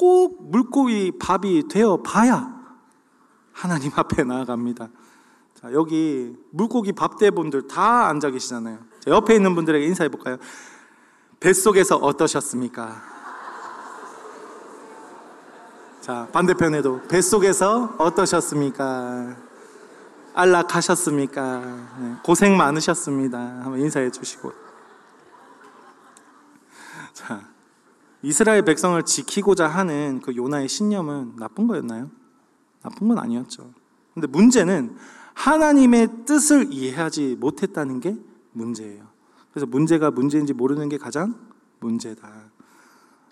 꼭 물고기 밥이 되어 봐야 하나님 앞에 나아갑니다. 자, 여기 물고기 밥대분들 다 앉아 계시잖아요. 자, 옆에 있는 분들에게 인사해 볼까요? 뱃속에서 어떠셨습니까? 자, 반대편에도 뱃속에서 어떠셨습니까? 안락하셨습니까? 네, 고생 많으셨습니다. 한번 인사해 주시고. 자, 이스라엘 백성을 지키고자 하는 그 요나의 신념은 나쁜 거였나요? 나쁜 건 아니었죠. 근데 문제는 하나님의 뜻을 이해하지 못했다는 게 문제예요. 그래서 문제가 문제인지 모르는 게 가장 문제다.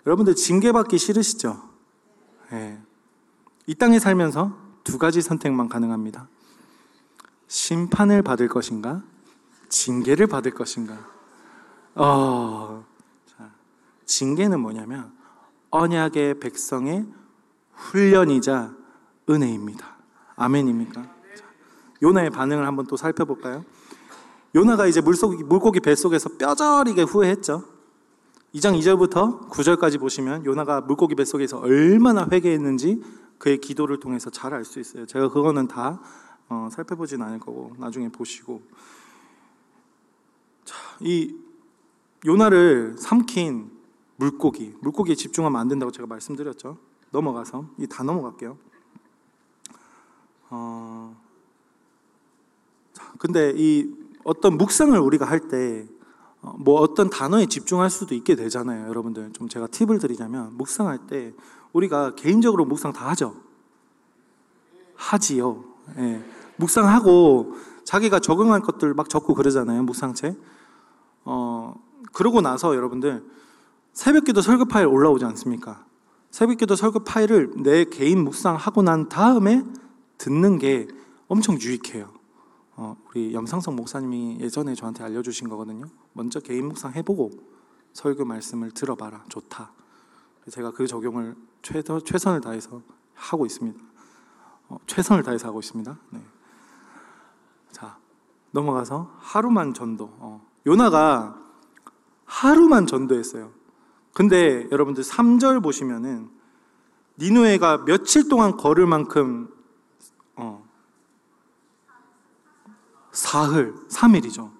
여러분들 징계받기 싫으시죠? 네. 이 땅에 살면서 두 가지 선택만 가능합니다. 심판을 받을 것인가? 징계를 받을 것인가? 어, 자, 징계는 뭐냐면 언약의 백성의 훈련이자 은혜입니다. 아멘입니까? 자, 요나의 반응을 한번 또 살펴볼까요? 요나가 이제 물속, 물고기 뱃속에서 뼈저리게 후회했죠. 2장 2절부터 9절까지 보시면 요나가 물고기 뱃속에서 얼마나 회개했는지 그의 기도를 통해서 잘 알 수 있어요. 제가 그거는 다 어, 살펴보진 않을 거고 나중에 보시고 자, 이 요나를 삼킨 물고기 물고기에 집중하면 안 된다고 제가 말씀드렸죠. 넘어가서 이 다 넘어갈게요. 어, 자, 근데 이 어떤 묵상을 우리가 할 때 뭐 어떤 단어에 집중할 수도 있게 되잖아요, 여러분들. 좀 제가 팁을 드리자면 묵상할 때 우리가 개인적으로 묵상 다 하죠. 하지요. 예. 묵상하고 자기가 적응할 것들 막 적고 그러잖아요. 묵상책. 어, 그러고 나서 여러분들 새벽기도 설교 파일 올라오지 않습니까? 새벽기도 설교 파일을 내 개인 묵상하고 난 다음에 듣는 게 엄청 유익해요. 어, 우리 염상성 목사님이 예전에 저한테 알려주신 거거든요. 먼저 개인 묵상 해보고 설교 말씀을 들어봐라. 좋다. 제가 그 적용을 최선, 최선을 다해서 하고 있습니다. 어, 최선을 다해서 하고 있습니다. 네. 자, 넘어가서 하루만 전도. 어, 요나가 하루만 전도했어요. 근데 여러분들 3절 보시면은 니누에가 며칠 동안 걸을 만큼 어, 사흘, 3일이죠.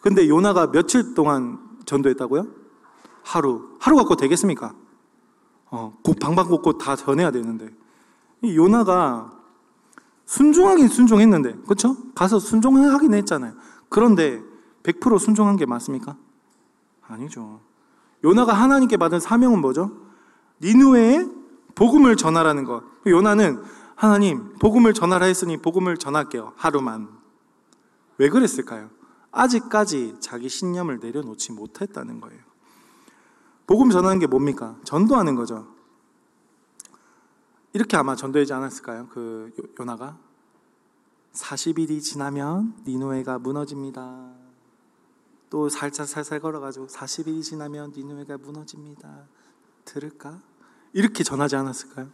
근데 요나가 며칠 동안 전도했다고요? 하루. 하루 갖고 되겠습니까? 어, 방방곡곡 다 전해야 되는데. 이 요나가 순종하긴 순종했는데, 그렇죠? 가서 순종하긴 했잖아요. 그런데 100% 순종한 게 맞습니까? 아니죠. 요나가 하나님께 받은 사명은 뭐죠? 니누에에 복음을 전하라는 것. 요나는 하나님 복음을 전하라 했으니 복음을 전할게요. 하루만. 왜 그랬을까요? 아직까지 자기 신념을 내려놓지 못했다는 거예요. 복음 전하는 게 뭡니까? 전도하는 거죠. 이렇게 아마 전도하지 않았을까요? 그 요나가 40일이 지나면 니누에가 무너집니다. 또 살살 살살 걸어가지고 40일이 지나면 니누에가 무너집니다. 들을까? 이렇게 전하지 않았을까요?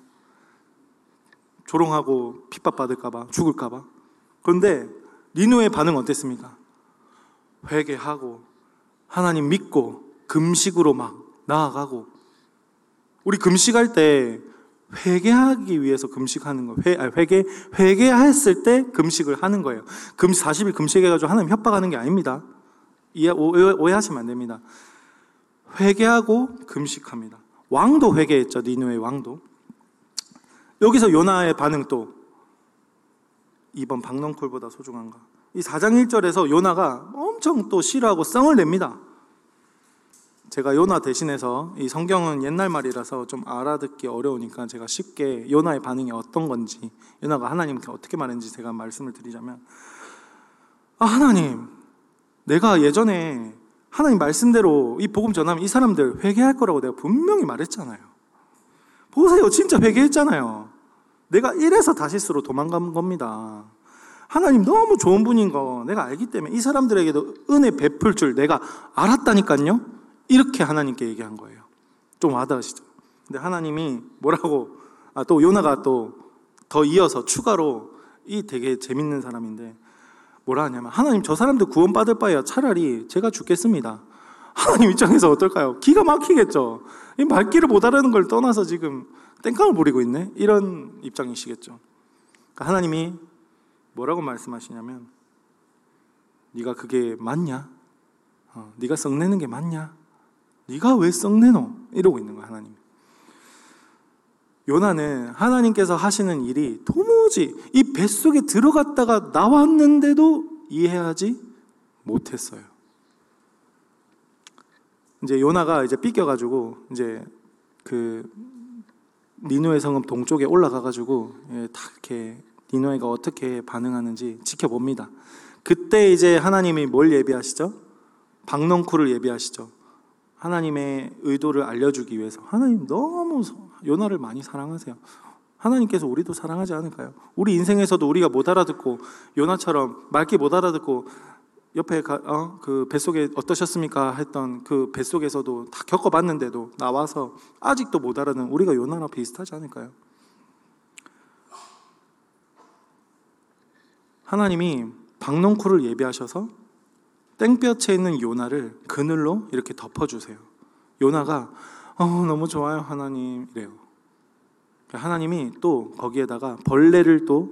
조롱하고 핍박 받을까봐 죽을까봐. 그런데 니누의 반응 어땠습니까? 회개하고 하나님 믿고 금식으로 막 나아가고 우리 금식할 때 회개하기 위해서 금식하는 거예요. 회, 아니, 회개, 회개했을 때 금식을 하는 거예요. 금 40일 금식해가지고 하나님 협박하는 게 아닙니다. 이해, 오해, 하시면 안 됩니다. 회개하고 금식합니다. 왕도 회개했죠. 니누의 왕도. 여기서 요나의 반응 또 이번 박넝쿨보다 소중한가? 이 4장 1절에서 요나가 엄청 또 싫어하고 썽을 냅니다. 제가 요나 대신해서 이 성경은 옛날 말이라서 좀 알아듣기 어려우니까 제가 쉽게 요나의 반응이 어떤 건지 요나가 하나님께 어떻게 말했는지 제가 말씀을 드리자면 아 하나님 내가 예전에 하나님 말씀대로 이 복음 전하면 이 사람들 회개할 거라고 내가 분명히 말했잖아요. 보세요. 진짜 회개했잖아요. 내가 이래서 다시스로 도망간 겁니다. 하나님 너무 좋은 분인 거 내가 알기 때문에 이 사람들에게도 은혜 베풀 줄 내가 알았다니까요. 이렇게 하나님께 얘기한 거예요. 좀 와닿으시죠? 근데 하나님이 뭐라고 아, 또 요나가 또 더 이어서 추가로 이 되게 재밌는 사람인데 뭐라 하냐면 하나님 저 사람들 구원받을 바에야 차라리 제가 죽겠습니다. 하나님 입장에서 어떨까요? 기가 막히겠죠. 이 말귀를 못 알아는 걸 떠나서 지금 땡깡을 부리고 있네. 이런 입장이시겠죠. 그러니까 하나님이 뭐라고 말씀하시냐면 네가 그게 맞냐? 어, 네가 썩내는 게 맞냐? 네가 왜 썩내노? 이러고 있는 거야 하나님. 요나는 하나님께서 하시는 일이 도무지 이 뱃속에 들어갔다가 나왔는데도 이해하지 못했어요. 이제 요나가 이제 삐껴가지고 이제 그 니누의 성읍 동쪽에 올라가가지고 예, 다 이렇게 니누에가 어떻게 반응하는지 지켜봅니다. 그때 이제 하나님이 뭘 예비하시죠? 박넝쿨을 예비하시죠. 하나님의 의도를 알려주기 위해서 하나님 너무 요나를 많이 사랑하세요. 하나님께서 우리도 사랑하지 않을까요? 우리 인생에서도 우리가 못 알아듣고 요나처럼 맑게 못 알아듣고 옆에 가, 어, 그 뱃속에 어떠셨습니까? 했던 그 뱃속에서도 다 겪어봤는데도 나와서 아직도 못 알아듣는 우리가 요나랑 비슷하지 않을까요? 하나님이 박농쿨을 예비하셔서 땡볕에 있는 요나를 그늘로 이렇게 덮어주세요. 요나가 어, 너무 좋아요 하나님 이래요. 하나님이 또 거기에다가 벌레를 또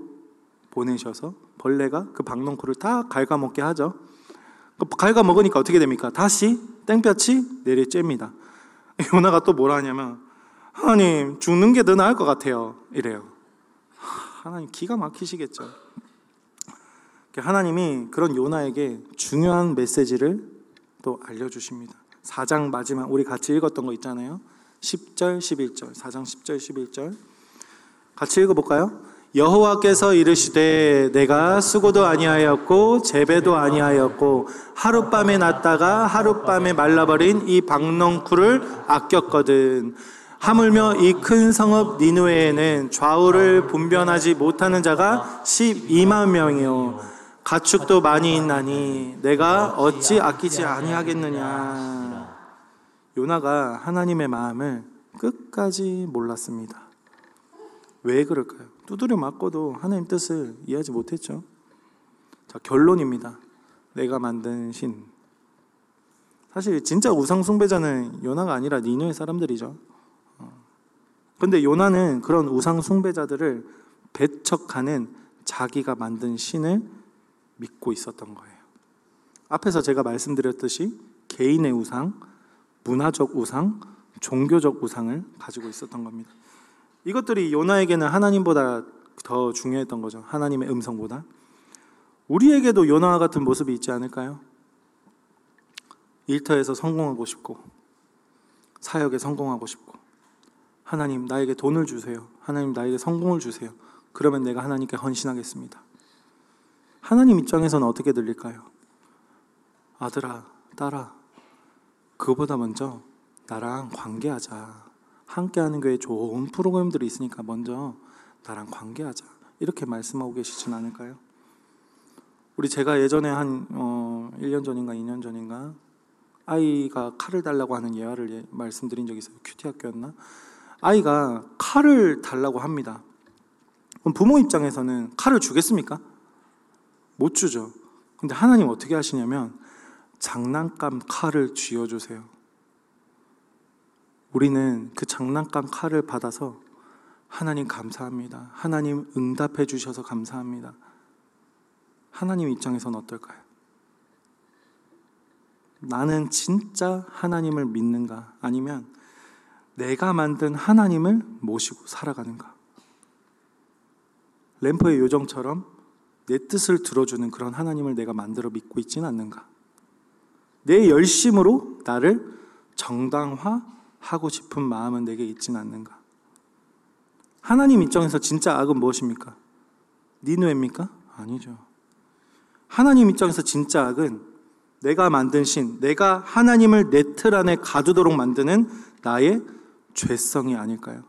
보내셔서 벌레가 그 박농쿨을 다 갉아먹게 하죠. 그 갉아먹으니까 어떻게 됩니까? 다시 땡볕이 내리쬐입니다. 요나가 또 뭐라 하냐면 하나님 죽는 게 더 나을 것 같아요 이래요. 하나님 기가 막히시겠죠. 하나님이 그런 요나에게 중요한 메시지를 또 알려주십니다. 4장 마지막 우리 같이 읽었던 거 있잖아요. 10절, 11절, 4장 10절, 11절 같이 읽어 볼까요? 여호와께서 이르시되 내가 수고도 아니하였고 재배도 아니하였고 하룻밤에 났다가 하룻밤에 말라버린 이 박넝쿨을 아꼈거든 하물며 이 큰 성읍 니누에에는 좌우를 분변하지 못하는 자가 12만 명이요 가축도 많이 있나니 내가 어찌 아끼지 아니하겠느냐. 요나가 하나님의 마음을 끝까지 몰랐습니다. 왜 그럴까요? 두드려 맞고도 하나님 뜻을 이해하지 못했죠. 자, 결론입니다. 내가 만든 신. 사실 진짜 우상 숭배자는 요나가 아니라 니누의 사람들이죠. 어. 근데 요나는 그런 우상 숭배자들을 배척하는 자기가 만든 신을 믿고 있었던 거예요. 앞에서 제가 말씀드렸듯이 개인의 우상, 문화적 우상, 종교적 우상을 가지고 있었던 겁니다. 이것들이 요나에게는 하나님보다 더 중요했던 거죠. 하나님의 음성보다. 우리에게도 요나와 같은 모습이 있지 않을까요? 일터에서 성공하고 싶고, 사역에 성공하고 싶고, 하나님 나에게 돈을 주세요. 하나님 나에게 성공을 주세요. 그러면 내가 하나님께 헌신하겠습니다. 하나님 입장에서는 어떻게 들릴까요? 아들아, 딸아, 그거보다 먼저 나랑 관계하자. 함께하는 교회 좋은 프로그램들이 있으니까 먼저 나랑 관계하자. 이렇게 말씀하고 계시진 않을까요? 우리 제가 예전에 한 어, 1년 전인가 2년 전인가 아이가 칼을 달라고 하는 예화를 예, 말씀드린 적이 있어요. 큐티 학교였나? 아이가 칼을 달라고 합니다. 그럼 부모 입장에서는 칼을 주겠습니까? 못 주죠. 근데 하나님 어떻게 하시냐면 장난감 칼을 쥐어 주세요. 우리는 그 장난감 칼을 받아서 하나님 감사합니다. 하나님 응답해 주셔서 감사합니다. 하나님 입장에서는 어떨까요? 나는 진짜 하나님을 믿는가? 아니면 내가 만든 하나님을 모시고 살아가는가? 램프의 요정처럼 내 뜻을 들어주는 그런 하나님을 내가 만들어 믿고 있지는 않는가? 내 열심으로 나를 정당화하고 싶은 마음은 내게 있지는 않는가? 하나님 입장에서 진짜 악은 무엇입니까? 니누입니까? 아니죠. 하나님 입장에서 진짜 악은 내가 만든 신, 내가 하나님을 내 틀 안에 가두도록 만드는 나의 죄성이 아닐까요?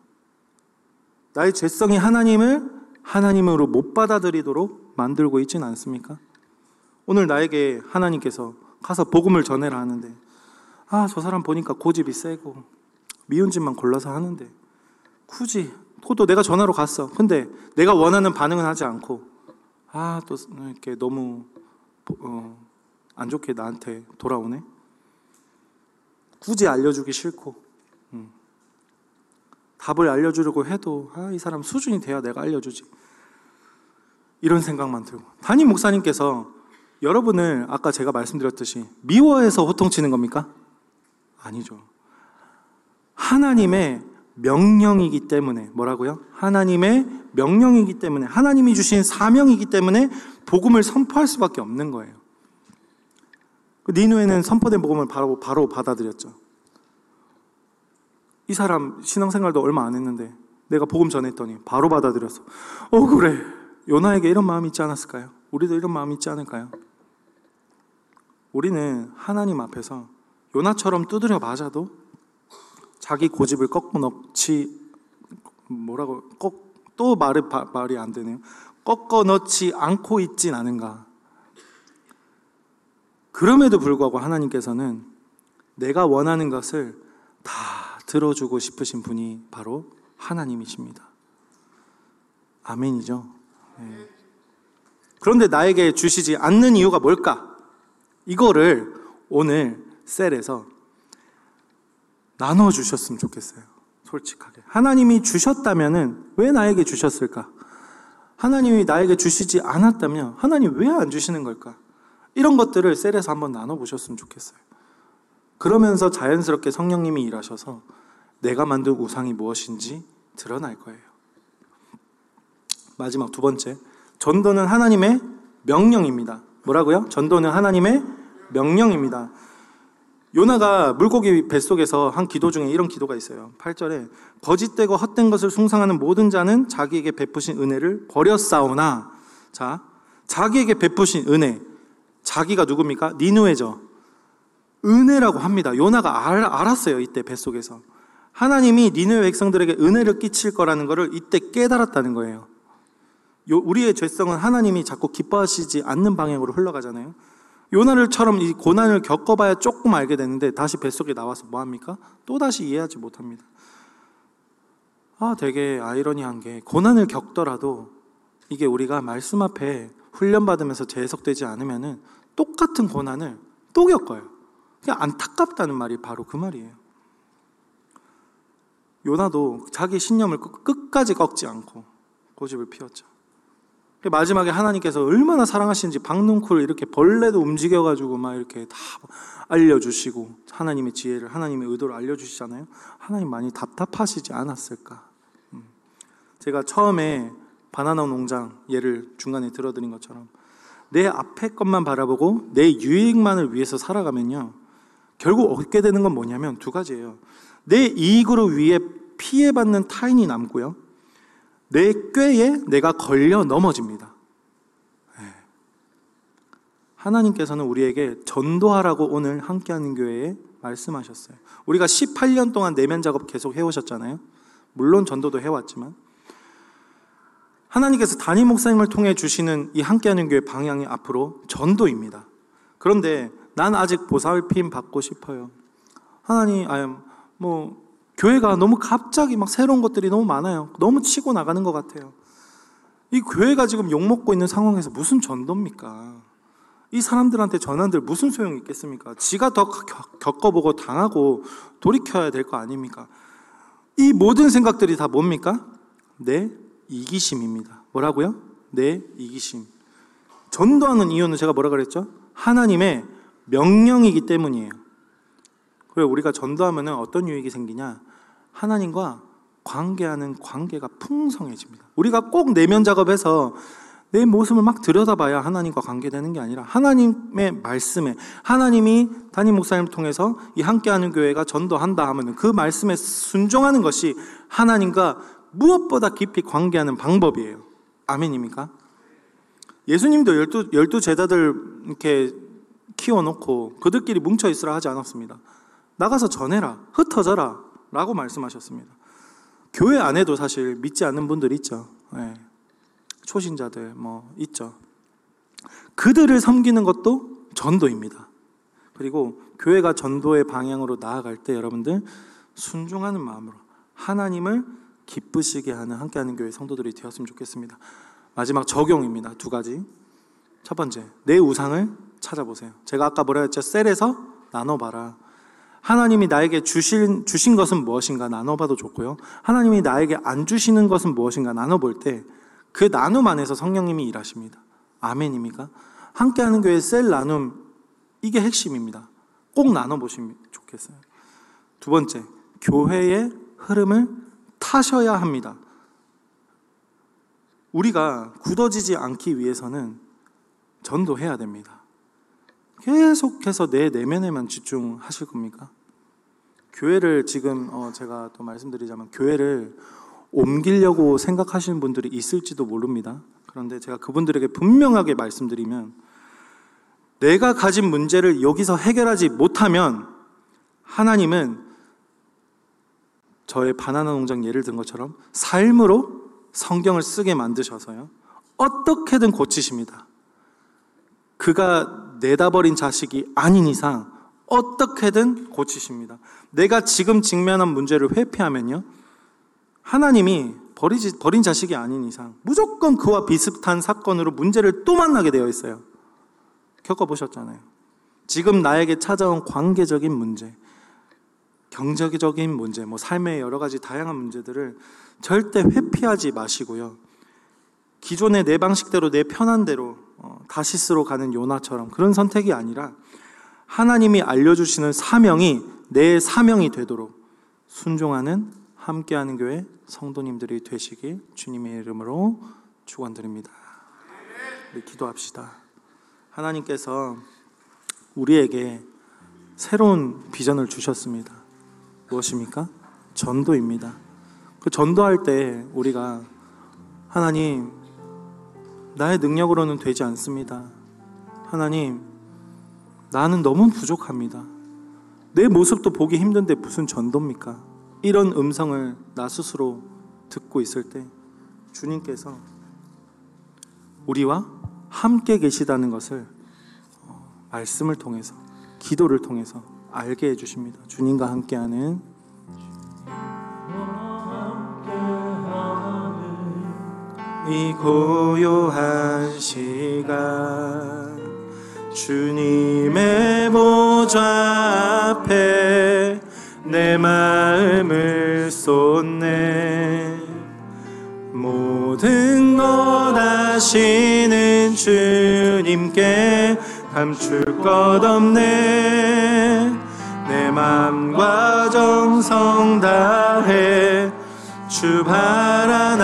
나의 죄성이 하나님을 하나님으로 못 받아들이도록 만들고 있지는 않습니까? 오늘 나에게 하나님께서 가서 복음을 전해라 하는데 아, 저 사람 보니까 고집이 세고 미운 짓만 골라서 하는데 굳이 또 내가 전화로 갔어. 근데 내가 원하는 반응은 하지 않고 아, 또 이렇게 너무 어, 안 좋게 나한테 돌아오네. 굳이 알려주기 싫고 음. 답을 알려주려고 해도 아, 이 사람 수준이 돼야 내가 알려주지. 이런 생각만 들고 담임 목사님께서 여러분을 아까 제가 말씀드렸듯이 미워해서 호통치는 겁니까? 아니죠. 하나님의 명령이기 때문에 뭐라고요? 하나님의 명령이기 때문에 하나님이 주신 사명이기 때문에 복음을 선포할 수밖에 없는 거예요. 그 니누에는 선포된 복음을 바로 바로 받아들였죠. 이 사람 신앙생활도 얼마 안 했는데 내가 복음 전했더니 바로 받아들였어. 어 그래 요나에게 이런 마음이 있지 않았을까요? 우리도 이런 마음이 있지 않을까요? 우리는 하나님 앞에서 요나처럼 두드려 맞아도 자기 고집을 꺾고 넣지 뭐라고 꺾 또 말이 말이 안 되네요. 꺾어 넣지 않고 있진 않은가. 그럼에도 불구하고 하나님께서는 내가 원하는 것을 다 들어주고 싶으신 분이 바로 하나님이십니다. 아멘이죠. 네. 그런데 나에게 주시지 않는 이유가 뭘까? 이거를 오늘 셀에서 나눠 주셨으면 좋겠어요. 솔직하게. 하나님이 주셨다면은 왜 나에게 주셨을까? 하나님이 나에게 주시지 않았다면 하나님 왜 안 주시는 걸까? 이런 것들을 셀에서 한번 나눠 보셨으면 좋겠어요. 그러면서 자연스럽게 성령님이 일하셔서 내가 만든 우상이 무엇인지 드러날 거예요. 마지막 두 번째. 전도는 하나님의 명령입니다. 뭐라고요? 전도는 하나님의 명령입니다. 요나가 물고기 뱃속에서 한 기도 중에 이런 기도가 있어요. 8절에 거짓되고 헛된 것을 숭상하는 모든 자는 자기에게 베푸신 은혜를 버렸사오나 자, 자기에게 베푸신 은혜. 자기가 누굽니까? 니누에죠. 은혜라고 합니다. 요나가 알, 알았어요. 이때 뱃속에서. 하나님이 니누의 백성들에게 은혜를 끼칠 거라는 것을 이때 깨달았다는 거예요. 우리의 죄성은 하나님이 자꾸 기뻐하시지 않는 방향으로 흘러가잖아요. 요나를처럼 이 고난을 겪어봐야 조금 알게 되는데 다시 뱃속에 나와서 뭐 합니까? 또 다시 이해하지 못합니다. 아, 되게 아이러니한 게 고난을 겪더라도 이게 우리가 말씀 앞에 훈련받으면서 재해석되지 않으면은 똑같은 고난을 또 겪어요. 그냥 안타깝다는 말이 바로 그 말이에요. 요나도 자기 신념을 끝까지 꺾지 않고 고집을 피웠죠. 마지막에 하나님께서 얼마나 사랑하시는지 박능쿨 이렇게 벌레도 움직여가지고 막 이렇게 다 알려주시고 하나님의 지혜를 하나님의 의도를 알려주시잖아요. 하나님 많이 답답하시지 않았을까? 음. 제가 처음에 바나나 농장 예를 중간에 들어드린 것처럼 내 앞에 것만 바라보고 내 유익만을 위해서 살아가면요. 결국 얻게 되는 건 뭐냐면 두 가지예요. 내 이익으로 위해 피해받는 타인이 남고요. 내 꾀에 내가 걸려 넘어집니다. 네. 하나님께서는 우리에게 전도하라고 오늘 함께하는 교회에 말씀하셨어요. 우리가 18년 동안 내면 작업 계속 해오셨잖아요. 물론 전도도 해왔지만 하나님께서 담임 목사님을 통해 주시는 이 함께하는 교회 방향이 앞으로 전도입니다. 그런데 난 아직 보살핌 받고 싶어요. 하나님, 아, 뭐 교회가 너무 갑자기 막 새로운 것들이 너무 많아요. 너무 치고 나가는 것 같아요. 이 교회가 지금 욕먹고 있는 상황에서 무슨 전도입니까? 이 사람들한테 전한들 무슨 소용이 있겠습니까? 지가 더 겪어보고 당하고 돌이켜야 될 거 아닙니까? 이 모든 생각들이 다 뭡니까? 내 이기심입니다. 뭐라고요? 내 이기심. 전도하는 이유는 제가 뭐라 그랬죠? 하나님의 명령이기 때문이에요. 그리고 우리가 전도하면 어떤 유익이 생기냐? 하나님과 관계하는 관계가 풍성해집니다. 우리가 꼭 내면 작업해서 내 모습을 막 들여다봐야 하나님과 관계되는 게 아니라 하나님의 말씀에 하나님이 담임 목사님을 통해서 이 함께하는 교회가 전도한다 하면 그 말씀에 순종하는 것이 하나님과 무엇보다 깊이 관계하는 방법이에요. 아멘입니까? 예수님도 열두, 열두 제자들 이렇게 키워놓고 그들끼리 뭉쳐 있으라 하지 않았습니다. 나가서 전해라, 흩어져라 라고 말씀하셨습니다. 교회 안에도 사실 믿지 않는 분들 있죠. 네. 초신자들 뭐 있죠. 그들을 섬기는 것도 전도입니다. 그리고 교회가 전도의 방향으로 나아갈 때 여러분들 순종하는 마음으로 하나님을 기쁘시게 하는 함께하는 교회 성도들이 되었으면 좋겠습니다. 마지막 적용입니다. 두 가지. 첫 번째, 내 우상을 찾아보세요. 제가 아까 뭐라 했죠? 셀에서 나눠봐라. 하나님이 나에게 주신, 주신 것은 무엇인가 나눠봐도 좋고요. 하나님이 나에게 안 주시는 것은 무엇인가 나눠볼 때 그 나눔 안에서 성령님이 일하십니다. 아멘입니까? 함께하는 교회 셀 나눔, 이게 핵심입니다. 꼭 나눠보시면 좋겠어요. 두 번째, 교회의 흐름을 타셔야 합니다. 우리가 굳어지지 않기 위해서는 전도해야 됩니다. 계속해서 내 내면에만 집중하실 겁니까? 교회를 지금 어 제가 또 말씀드리자면 교회를 옮기려고 생각하시는 분들이 있을지도 모릅니다. 그런데 제가 그분들에게 분명하게 말씀드리면 내가 가진 문제를 여기서 해결하지 못하면 하나님은 저의 바나나 농장 예를 든 것처럼 삶으로 성경을 쓰게 만드셔서요. 어떻게든 고치십니다. 그가 내다버린 자식이 아닌 이상 어떻게든 고치십니다. 내가 지금 직면한 문제를 회피하면요. 하나님이 버리지, 버린 자식이 아닌 이상 무조건 그와 비슷한 사건으로 문제를 또 만나게 되어 있어요. 겪어보셨잖아요. 지금 나에게 찾아온 관계적인 문제, 경제적인 문제, 뭐 삶의 여러 가지 다양한 문제들을 절대 회피하지 마시고요. 기존의 내 방식대로 내 편한 대로 어, 다시스로 가는 요나처럼 그런 선택이 아니라 하나님이 알려주시는 사명이 내 사명이 되도록 순종하는 함께하는 교회 성도님들이 되시길 주님의 이름으로 축원드립니다. 우리 기도합시다. 하나님께서 우리에게 새로운 비전을 주셨습니다. 무엇입니까? 전도입니다. 그 전도할 때 우리가 하나님 나의 능력으로는 되지 않습니다. 하나님 나는 너무 부족합니다. 내 모습도 보기 힘든데 무슨 전도입니까? 이런 음성을 나 스스로 듣고 있을 때 주님께서 우리와 함께 계시다는 것을 어, 말씀을 통해서 기도를 통해서 알게 해주십니다. 주님과 함께하는 이 고요한 시간 주님의 보좌 앞에 내 마음을 쏟네. 모든 것 아시는 주님께 감출 것 없네. 내 맘과 정성 다해 주 바라나이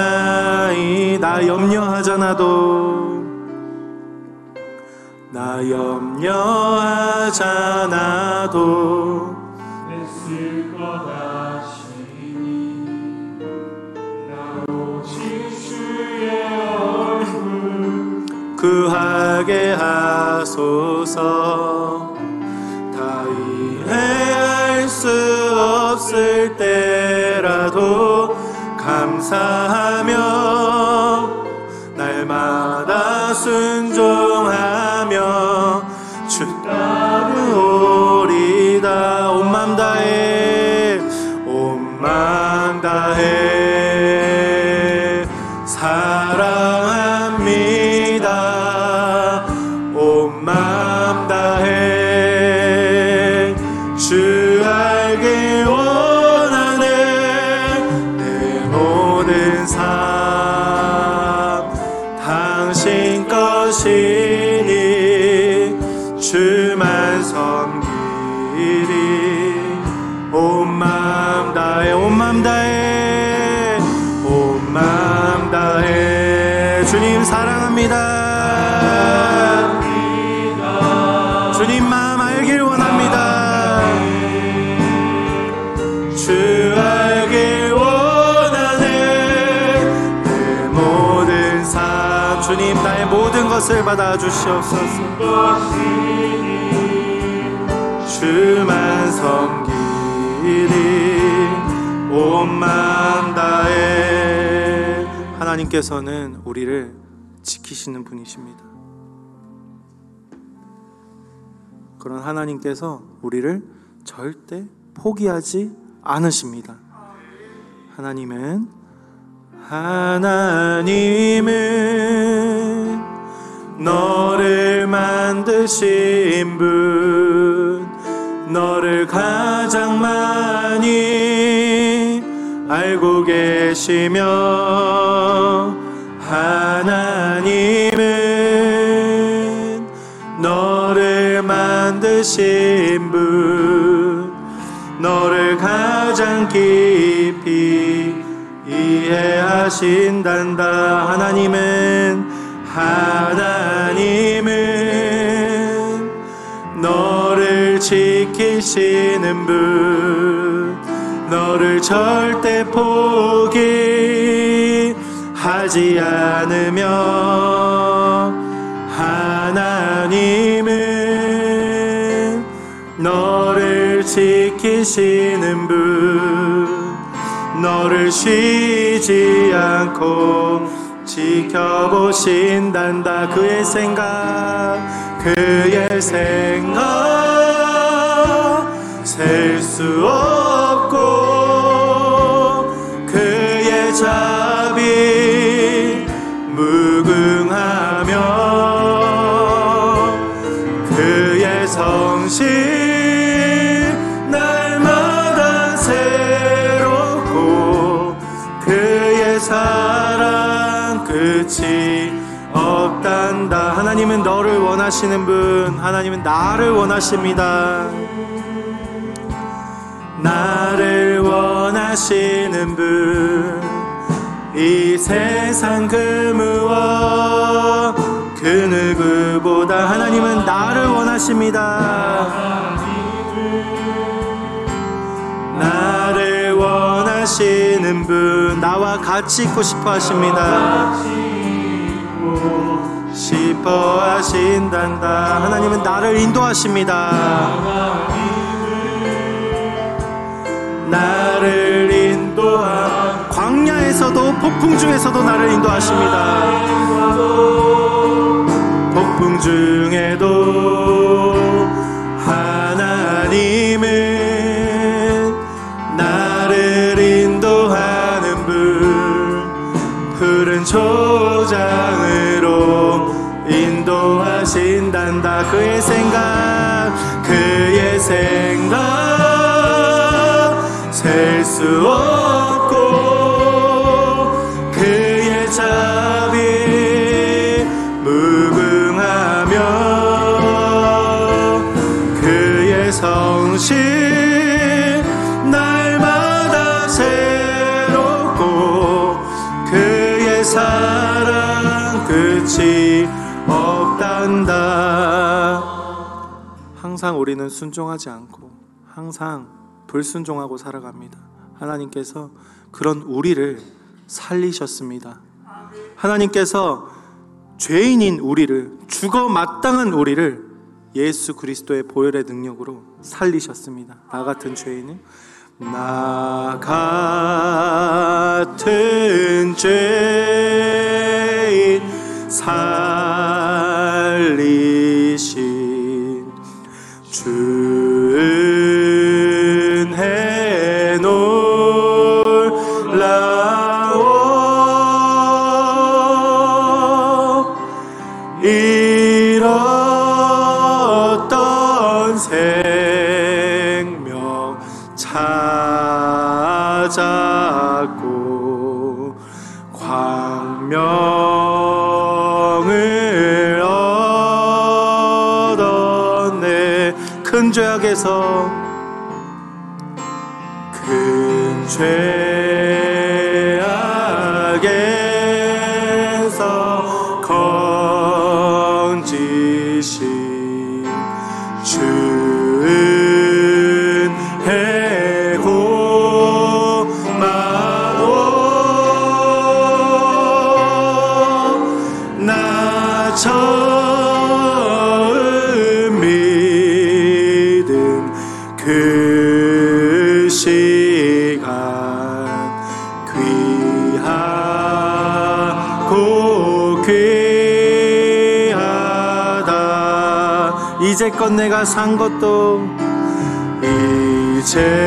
나 염려하잖아도 나 염려하잖아도 애쓸 것 아시니 나 오직 주의 얼굴 구하게 하소서. 다 이해할 수 없을 때라도 감사하며 받아 주시옵소서 주만 섬기리 온맘 다해 하나님께서는 우리를 지키시는 분이십니다. 그런 하나님께서 우리를 절대 포기하지 않으십니다. 하나님은 하나님은 너를 만드신 분 너를 가장 많이 알고 계시며 하나님은 너를 만드신 분 너를 가장 깊이 이해하신단다. 하나님은 하나님은 너를 지키시는 분 너를 절대 포기하지 않으며 하나님은 너를 지키시는 분 너를 쉬지 않고 지켜보신단다. 그의 생각 그의 생각. 셀 수 없 하나님은 너를 원하시는 분 하나님은 나를 원하십니다. 나를 원하시는 분 이 세상 그 무엇 그 누구보다 하나님은 나를 원하십니다. 나를 원하시는 분 나와 같이 있고 싶어 하십니다 싶어 하신단다. 하나님은 나를 인도하십니다. 나를 인도하 광야에서도 폭풍 중에서도 나를 인도하십니다. 폭풍 중에도 초장으로 인도하신단다. 그의 생각 그의 생각 셀 수 없 항상 우리는 순종하지 않고 항상 불순종하고 살아갑니다. 하나님께서 그런 우리를 살리셨습니다. 하나님께서 죄인인 우리를 죽어 마땅한 우리를 예수 그리스도의 보혈의 능력으로 살리셨습니다. 나 같은 죄인은 나 같은 죄인 살리 큰 죄악에서 이제껏 내가 산 것도 이제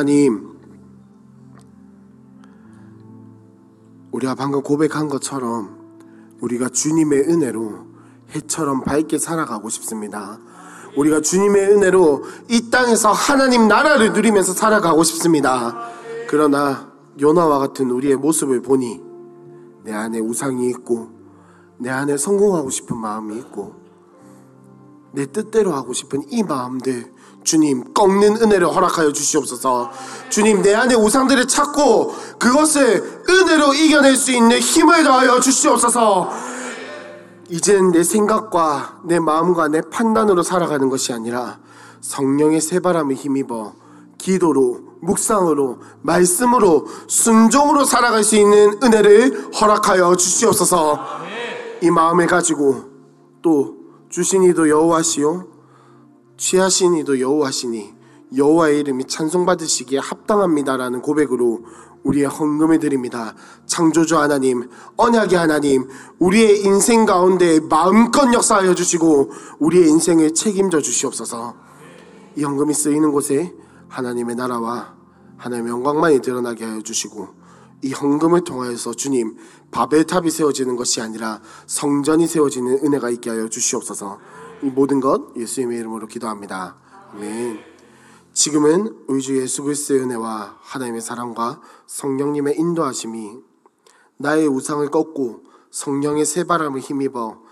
하나님 우리가 방금 고백한 것처럼 우리가 주님의 은혜로 해처럼 밝게 살아가고 싶습니다. 우리가 주님의 은혜로 이 땅에서 하나님 나라를 누리면서 살아가고 싶습니다. 그러나 요나와 같은 우리의 모습을 보니 내 안에 우상이 있고 내 안에 성공하고 싶은 마음이 있고 내 뜻대로 하고 싶은 이 마음들 주님 꺾는 은혜를 허락하여 주시옵소서. 주님 내 안에 우상들을 찾고 그것을 은혜로 이겨낼 수 있는 힘을 더하여 주시옵소서. 이젠 내 생각과 내 마음과 내 판단으로 살아가는 것이 아니라 성령의 새바람에 힘입어 기도로 묵상으로 말씀으로 순종으로 살아갈 수 있는 은혜를 허락하여 주시옵소서. 이 마음을 가지고 또 주신 이도 여호와시요 취하신 이도 여호와시니 여호와의 이름이 찬송받으시기에 합당합니다라는 고백으로 우리의 헌금을 드립니다. 창조주 하나님, 언약의 하나님, 우리의 인생 가운데 마음껏 역사하여 주시고 우리의 인생을 책임져 주시옵소서. 이 헌금이 쓰이는 곳에 하나님의 나라와 하나님의 영광만이 드러나게 하여 주시고 이 헌금을 통하여서 주님 바벨탑이 세워지는 것이 아니라 성전이 세워지는 은혜가 있게 하여 주시옵소서. 이 모든 것 예수님의 이름으로 기도합니다. 아멘. 지금은 우리 주 예수 그리스도의 은혜와 하나님의 사랑과 성령님의 인도하심이 나의 우상을 꺾고 성령의 새바람을 힘입어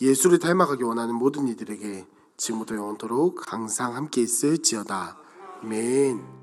예수를 닮아가기 원하는 모든 이들에게 지금부터 영원토록 항상 함께 있을지어다. 아멘.